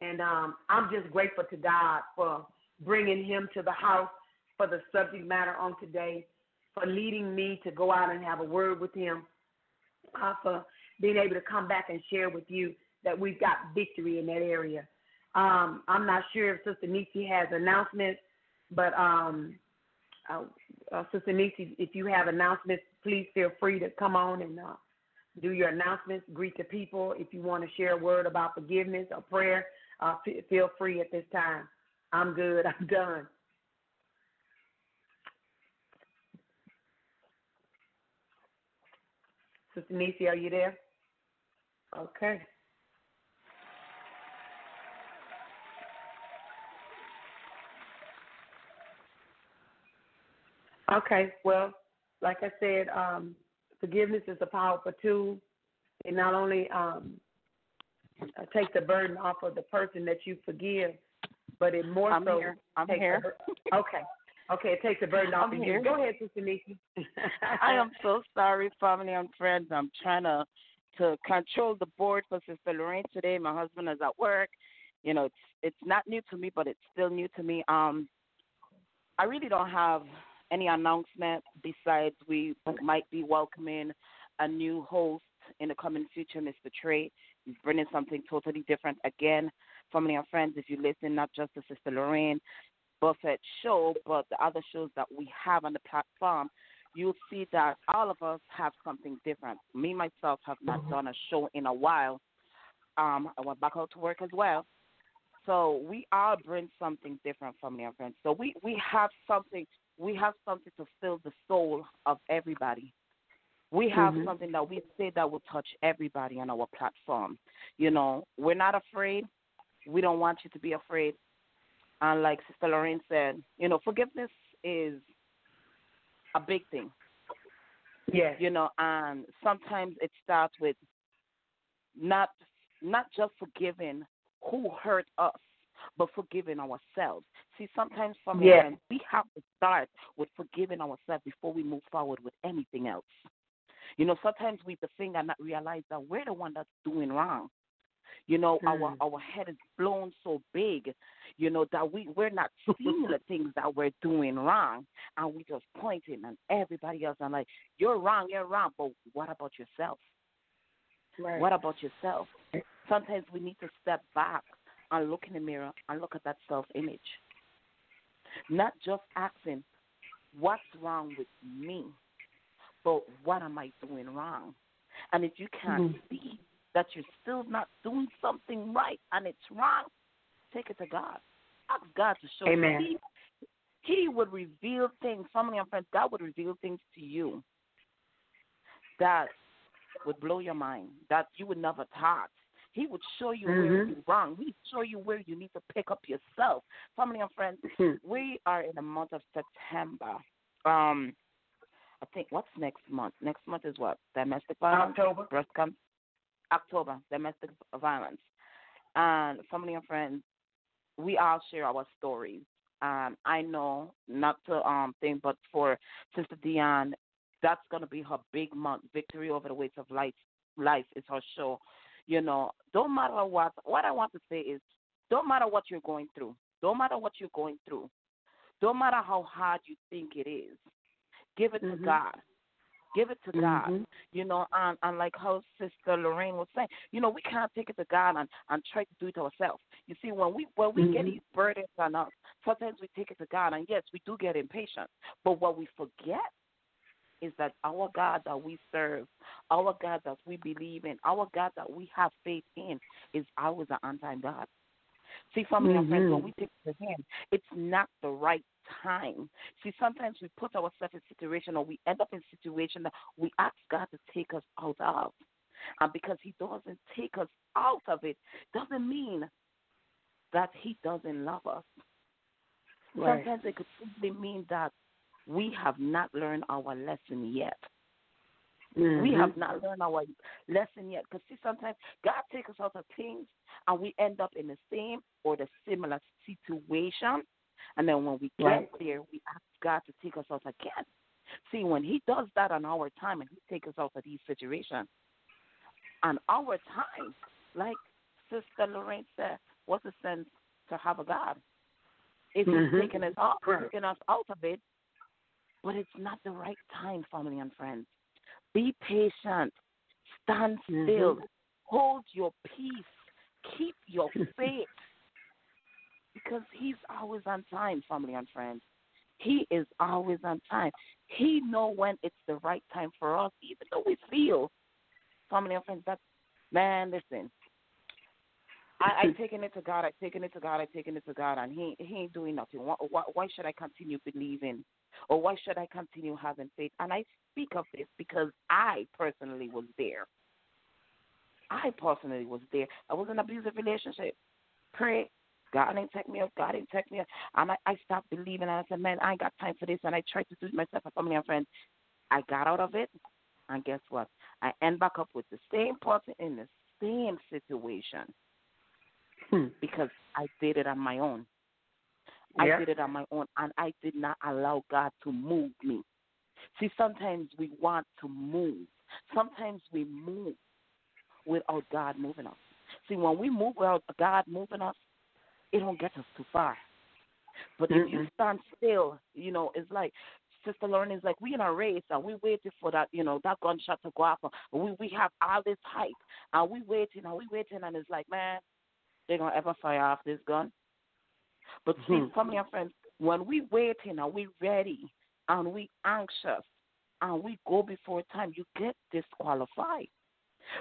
And um, I'm just grateful to God for bringing him to the house for the subject matter on today, for leading me to go out and have a word with him, uh, for being able to come back and share with you that we've got victory in that area. Um, I'm not sure if Sister Nisi has announcements, but um, uh, uh, Sister Nisi, if you have announcements, please feel free to come on and uh, do your announcements, greet the people. If you want to share a word about forgiveness or prayer, uh, feel free at this time. I'm good. I'm done. Sister Nisi, are you there? Okay. Okay, well, like I said, um, forgiveness is a powerful tool. It not only um, uh, takes the burden off of the person that you forgive, but it more I'm so here. I'm here. The, okay, okay, it takes the burden off I'm of here. you. Go ahead, Sister Nikki. I am so sorry, family and friends. I'm trying to to control the board for Sister Lorraine today. My husband is at work. You know, it's it's not new to me, but it's still new to me. Um, I really don't have any announcement besides we might be welcoming a new host in the coming future, Mr. Trey. He's bringing something totally different again. Family and friends, if you listen, not just to Sister Lorraine Buffet show, but the other shows that we have on the platform, you'll see that all of us have something different. Me, myself, have not done a show in a while. Um, I went back out to work as well. So we all bring something different, family and friends. So we, we have something we have something to fill the soul of everybody. We have Mhm. something that we say that will touch everybody on our platform. You know, we're not afraid. We don't want you to be afraid. And like Sister Lorraine said, you know, forgiveness is a big thing. Yeah. You know, and sometimes it starts with not not just forgiving who hurt us, but forgiving ourselves. See, sometimes for me, Yes. we have to start with forgiving ourselves before we move forward with anything else. You know, sometimes we the thing and not realize that we're the one that's doing wrong. You know, our Mm. our head is blown so big, you know, that we we're not seeing *laughs* the things that we're doing wrong, and we just pointing and everybody else and like, you're wrong, you're wrong. But what about yourself? Right. What about yourself? Sometimes we need to step back and look in the mirror and look at that self image. Not just asking, what's wrong with me, but what am I doing wrong? And if you can't Mhm. see that you're still not doing something right and it's wrong, take it to God. Ask God to show Amen. you. He, he would reveal things, family and friends, God would reveal things to you that would blow your mind, that you would never thought. He would show you where Mhm. you're wrong. He'd show you where you need to pick up yourself. Family and friends, Mhm. we are in the month of September. Um, I think what's next month? Next month is what? Domestic violence. October. Breast cancer. October. Domestic violence. And family and friends, we all share our stories. Um, I know not to um think, but for Sister Dion, that's gonna be her big month. Victory over the weights of life. Life is her show. You know, don't matter what. What I want to say is, don't matter what you're going through. Don't matter what you're going through. Don't matter how hard you think it is. Give it to Mhm. God. Give it to God. Mhm. You know, and, and like how Sister Lorraine was saying, you know, we can't take it to God and, and try to do it ourselves. You see, when we when we get Mhm. these burdens on us, sometimes we take it to God, and yes, we do get impatient. But what we forget is that our God that we serve, our God that we believe in, our God that we have faith in, is always an on-time God. See, family and friends, when mm-hmm. we take it to Him, it's not the right time. See, sometimes we put ourselves in situation, or we end up in situation that we ask God to take us out of, and because He doesn't take us out of it, doesn't mean that He doesn't love us. Right. Sometimes it could simply mean that we have not learned our lesson yet. We Mhm. have not learned our lesson yet. Because, see, sometimes God takes us out of things and we end up in the same or the similar situation. And then when we get Right. there, we ask God to take us out again. See, when He does that on our time and He takes us out of these situations, on our time, like Sister Lorraine said, what's the sense to have a God? If He's Mhm. taking us out, taking us out of it, but it's not the right time, family and friends. Be patient. Stand still. Mhm. Hold your peace. Keep your *laughs* faith. Because he's always on time, family and friends. He is always on time. He know when it's the right time for us, even though we feel, family and friends, that man, listen. I I *laughs* taken it to God. I taken it to God. I taken it to God, and He He ain't doing nothing. Why, why, why should I continue believing, or why should I continue having faith? And I speak of this because I personally was there. I personally was there. I was in an abusive relationship. Pray, God ain't take me up. God ain't take me out. And I, I stopped believing. And I said, man, I ain't got time for this. And I tried to do it myself and family and friends. I got out of it. And guess what? I end back up with the same person in the same situation Hmm. because I did it on my own. Yeah. I did it on my own, and I did not allow God to move me. See, sometimes we want to move. Sometimes we move without God moving us. See, when we move without God moving us, it don't get us too far. But if you stand still, you know, it's like Sister Lauren is like we in a race and we waiting for that, you know, that gunshot to go off. We we have all this hype and we waiting and we waiting and it's like, man, they're gonna ever fire off this gun. But see, Mhm. family and friends, when we waiting and we ready and we anxious and we go before time, you get disqualified.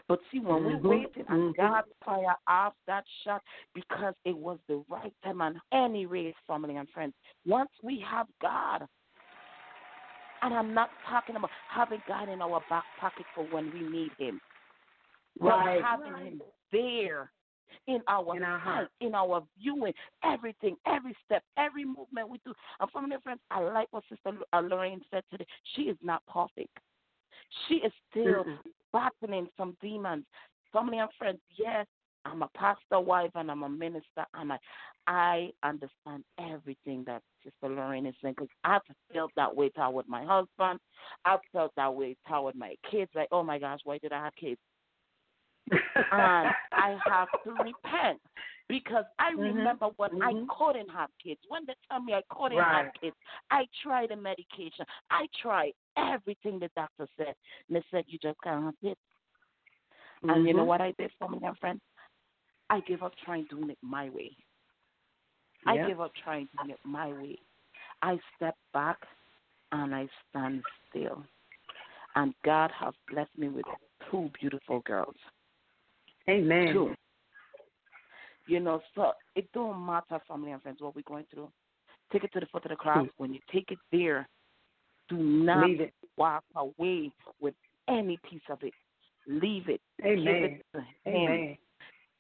But see, when Mhm. we waiting and Mhm. God fire off that shot because it was the right time and any race, family and friends. Once we have God, and I'm not talking about having God in our back pocket for when we need Him, Right. but having Him there in our In our heart. in our viewing, everything, every step, every movement we do. And family and friends, I like what Sister uh, Lorraine said today. She is not perfect. She is still Mm-mm. battling some demons. Family and friends, yes, I'm a pastor wife and I'm a minister, and I, I understand everything that Sister Lorraine is saying because I've felt that way toward my husband. I've felt that way toward my kids. Like, oh my gosh, why did I have kids? And I *laughs* have to repent because I Mhm. remember when Mhm. I couldn't have kids. When they tell me I couldn't Right. have kids, I tried the medication. I tried everything the doctor said. And they said, you just can't have kids. And you know Mhm. what I did for my friend? I gave up trying doing it my way. I gave up trying doing it my way. I stepped back and I stand still. And God has blessed me with two beautiful girls. Amen. Two. You know, so it don't matter, family and friends, what we're going through. Take it to the foot of the cross. Mm. When you take it there, do not Leave it. walk away with any piece of it. Leave it. Amen. Give it to Him. Amen.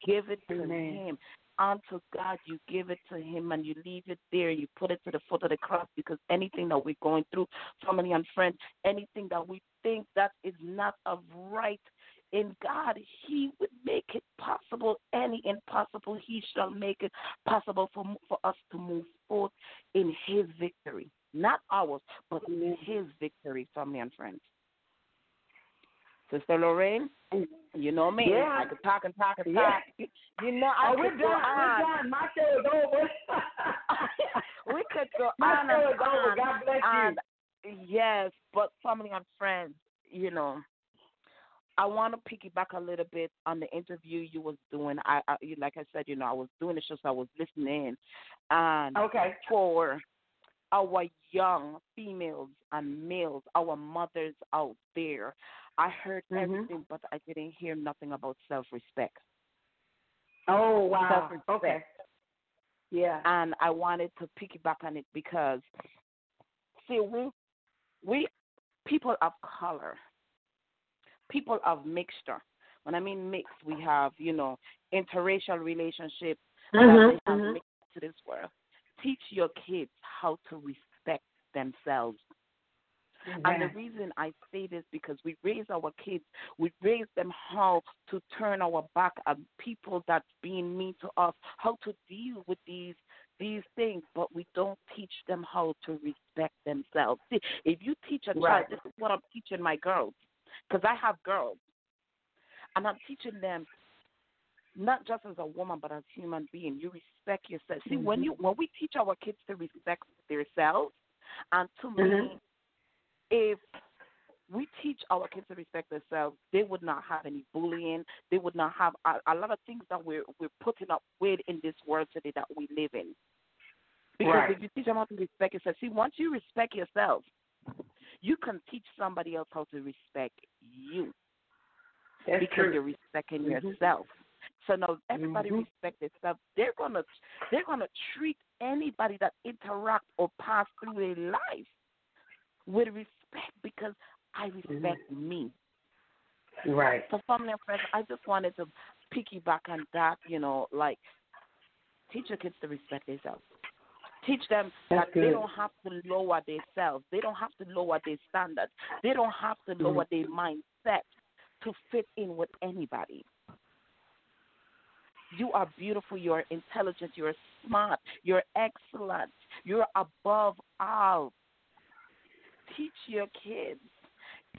Give it to Amen. Him. Unto God, you give it to Him and you leave it there. You put it to the foot of the cross because anything that we're going through, family and friends, anything that we think that is not of right in God, He would make it possible. Any impossible, He shall make it possible for for us to move forth in His victory, not ours, but in His victory, family and friends. Sister Lorraine, you know me. Yeah. I could talk and talk and Yeah. talk. You know, I Oh, we're go done. on. We're done. My show is over. *laughs* we could go My on show and is over. on. God bless and you. yes, but family and friends, you know, I want to piggyback a little bit on the interview you was doing. I, I like I said, you know, I was doing the show, so I was listening. And Okay. for our young females and males, our mothers out there, I heard Mhm. everything, but I didn't hear nothing about self-respect. Oh wow. Self-respect. Okay. Yeah. and I wanted to piggyback on it because see we we people of color, people of mixture. When I mean mixed, we have you know interracial relationships Mhm, that mhm. mixed to this world. Teach your kids how to respect themselves. And the reason I say this because we raise our kids, we raise them how to turn our back on people that's being mean to us, how to deal with these these things, but we don't teach them how to respect themselves. See, if you teach a child, this is what I'm teaching my girls, because I have girls, and I'm teaching them not just as a woman but as a human being. You respect yourself. See, when Mhm. you when we teach our kids to respect themselves, and to me, Mhm. if we teach our kids to respect themselves, they would not have any bullying. They would not have a, a lot of things that we're we're putting up with in this world today that we live in. Because Right. if you teach them how to respect yourself, see, once you respect yourself, you can teach somebody else how to respect you That's because true. you're respecting Mhm. yourself. So now everybody Mhm. respect themselves. They're gonna they're gonna treat anybody that interact or pass through their life with respect because I respect me. Right. So family and friends, I just wanted to piggyback on that, you know, like Teach your kids to respect themselves. Teach them That's that they don't have to lower themselves. They don't have to lower their standards. They don't have to lower Mhm. their mindset to fit in with anybody. You are beautiful. You are intelligent. You are smart. You're excellent. You're above all. Teach your kids.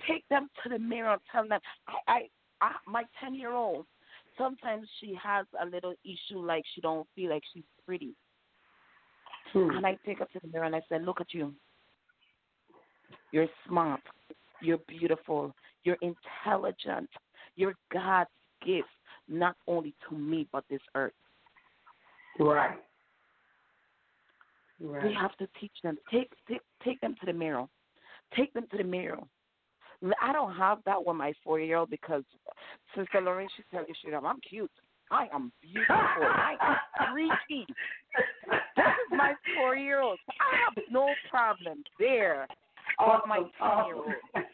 Take them to the mirror and tell them. I, I, I my ten year old. Sometimes she has a little issue, like she don't feel like she's pretty. Hmm. And I take her to the mirror and I said, "Look at you. You're smart. You're beautiful. You're intelligent. You're God's gift, not only to me but this earth." Right. Right. We have to teach them. Take take take them to the mirror. Take them to the mirror. I don't have that with my four year old because Sister Lorraine, she tell you straight up, I'm cute. I am beautiful. I am *laughs* freaky. *laughs* My four year old. I have no problem there. *laughs* But my ten year old. awesome.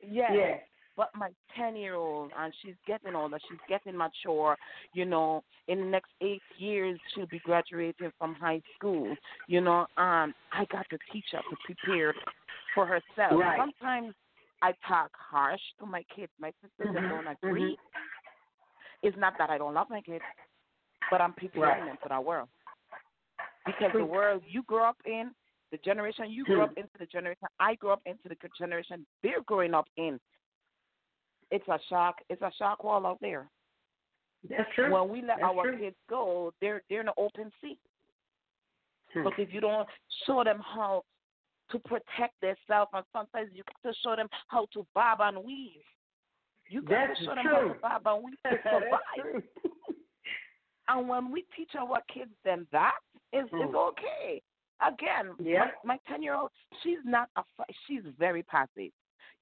Yes. But my ten year old and she's getting older, she's getting mature, you know, in the next eight years she'll be graduating from high school. You know, um, I got to teach her to prepare for herself. Right. Sometimes I talk harsh to my kids. My sisters Mhm, don't agree. It's not that I don't love my kids, but I'm preparing Right. them for that world. Because the world you grew up in, the generation you grew up into, the generation I grew up into, the generation they're growing up in, it's a shock. It's a shock wall out there. That's true. When we let That's our true. kids go, they're they're in an open sea. Hmm. But if you don't show them how to protect themselves, and sometimes you got to show them how to bob and weave. You got That's to show them how to bob and weave *laughs* to survive. And when we teach our kids then that, it's, it's Mm. okay. Again, Yeah. my ten year old, she's not a she's very passive.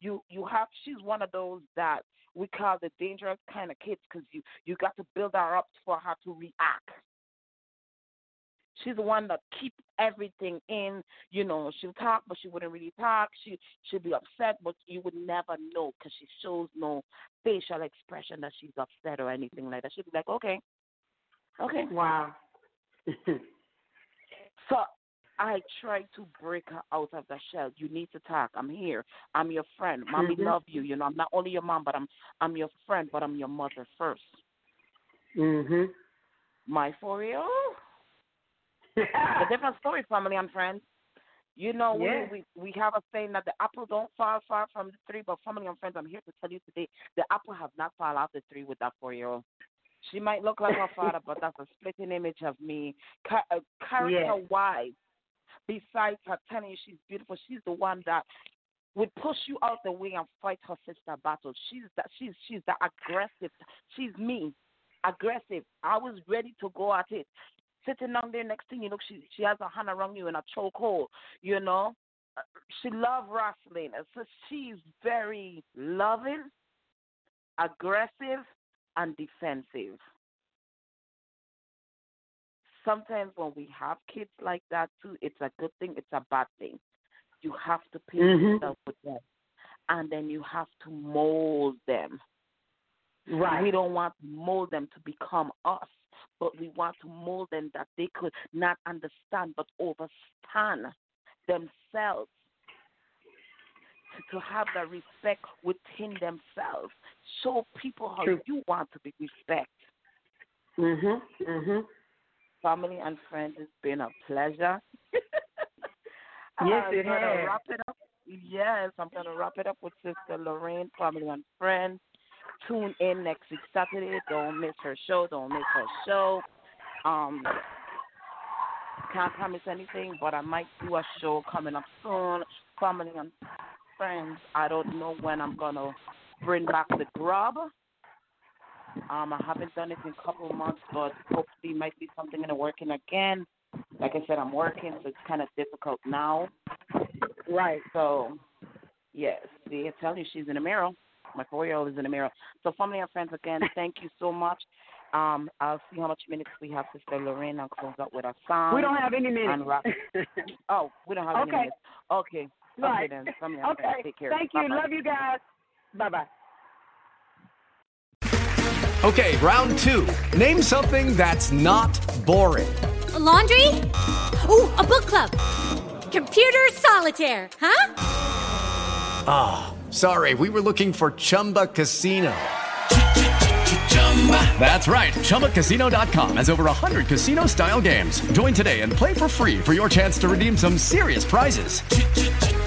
You you have she's one of those that we call the dangerous kind of kids because you you got to build her up for her to react. She's the one that keep everything in. You know, she'll talk, but she wouldn't really talk. She she'll be upset, but you would never know because she shows no facial expression that she's upset or anything like that. She'll be like, okay, okay, Wow. *laughs* so I try to break her out of the shell. You need to talk. I'm here. I'm your friend. Mommy Mhm. love you. You know, I'm not only your mom, but I'm I'm your friend, but I'm your mother first. mhm. My four year old. a different story, family and friends. You know, Yeah. we, we we have a saying that the apple don't fall far from the tree, but family and friends, I'm here to tell you today, the apple have not fall off the tree with that four year old. She might look like her *laughs* father, but that's a splitting image of me. Uh, character wise, besides her telling you she's beautiful, she's the one that would push you out the way and fight her sister battle. She's that she's she's the aggressive. She's me, aggressive. I was ready to go at it. Sitting down there next thing you know, she she has a hand around you in a chokehold. You know, Uh, she love wrestling. So she's very loving, aggressive, and defensive. Sometimes when we have kids like that too, it's a good thing. It's a bad thing. You have to pace Mhm. yourself with them, and then you have to mold them. Right. We don't want to mold them to become us, but we want to mold them that they could not understand but overstand themselves. To, have the respect within themselves. Show people how True. you want to be respected. Mhm. Mhm. Family and friends, it's been a pleasure. *laughs* Yes, I'm it gonna has. Wrap it up. Yes, I'm gonna wrap it up with Sister Lorraine, family and friends. Tune in next week Saturday. Don't miss her show. Don't miss her show. Um, can't promise anything, but I might do a show coming up soon. Family and friends. I don't know when I'm gonna bring back the grub. Um, I haven't done it in a couple of months, but hopefully might be something in the working again. Like I said, I'm working, so it's kind of difficult now. Right. So, yes, I tell you, she's in the mirror. My four-year-old is in the mirror. So, family and friends, again, *laughs* thank you so much. Um, I'll see how much minutes we have, Sister Lorraine. I'll close up with a song. We don't have any minutes. And wrap. *laughs* oh, we don't have any Okay. minutes. Okay. Right. Okay, then. Family and friends, Okay. take care. Thank you. Bye-bye. Love you guys. Bye bye. Okay, round two. Name something that's not boring. A laundry? Ooh, a book club. Computer solitaire, huh? Ah, sorry, we were looking for Chumba Casino. That's right. ChumbaCasino.com has over 100 casino style games. Join today and play for free for your chance to redeem some serious prizes.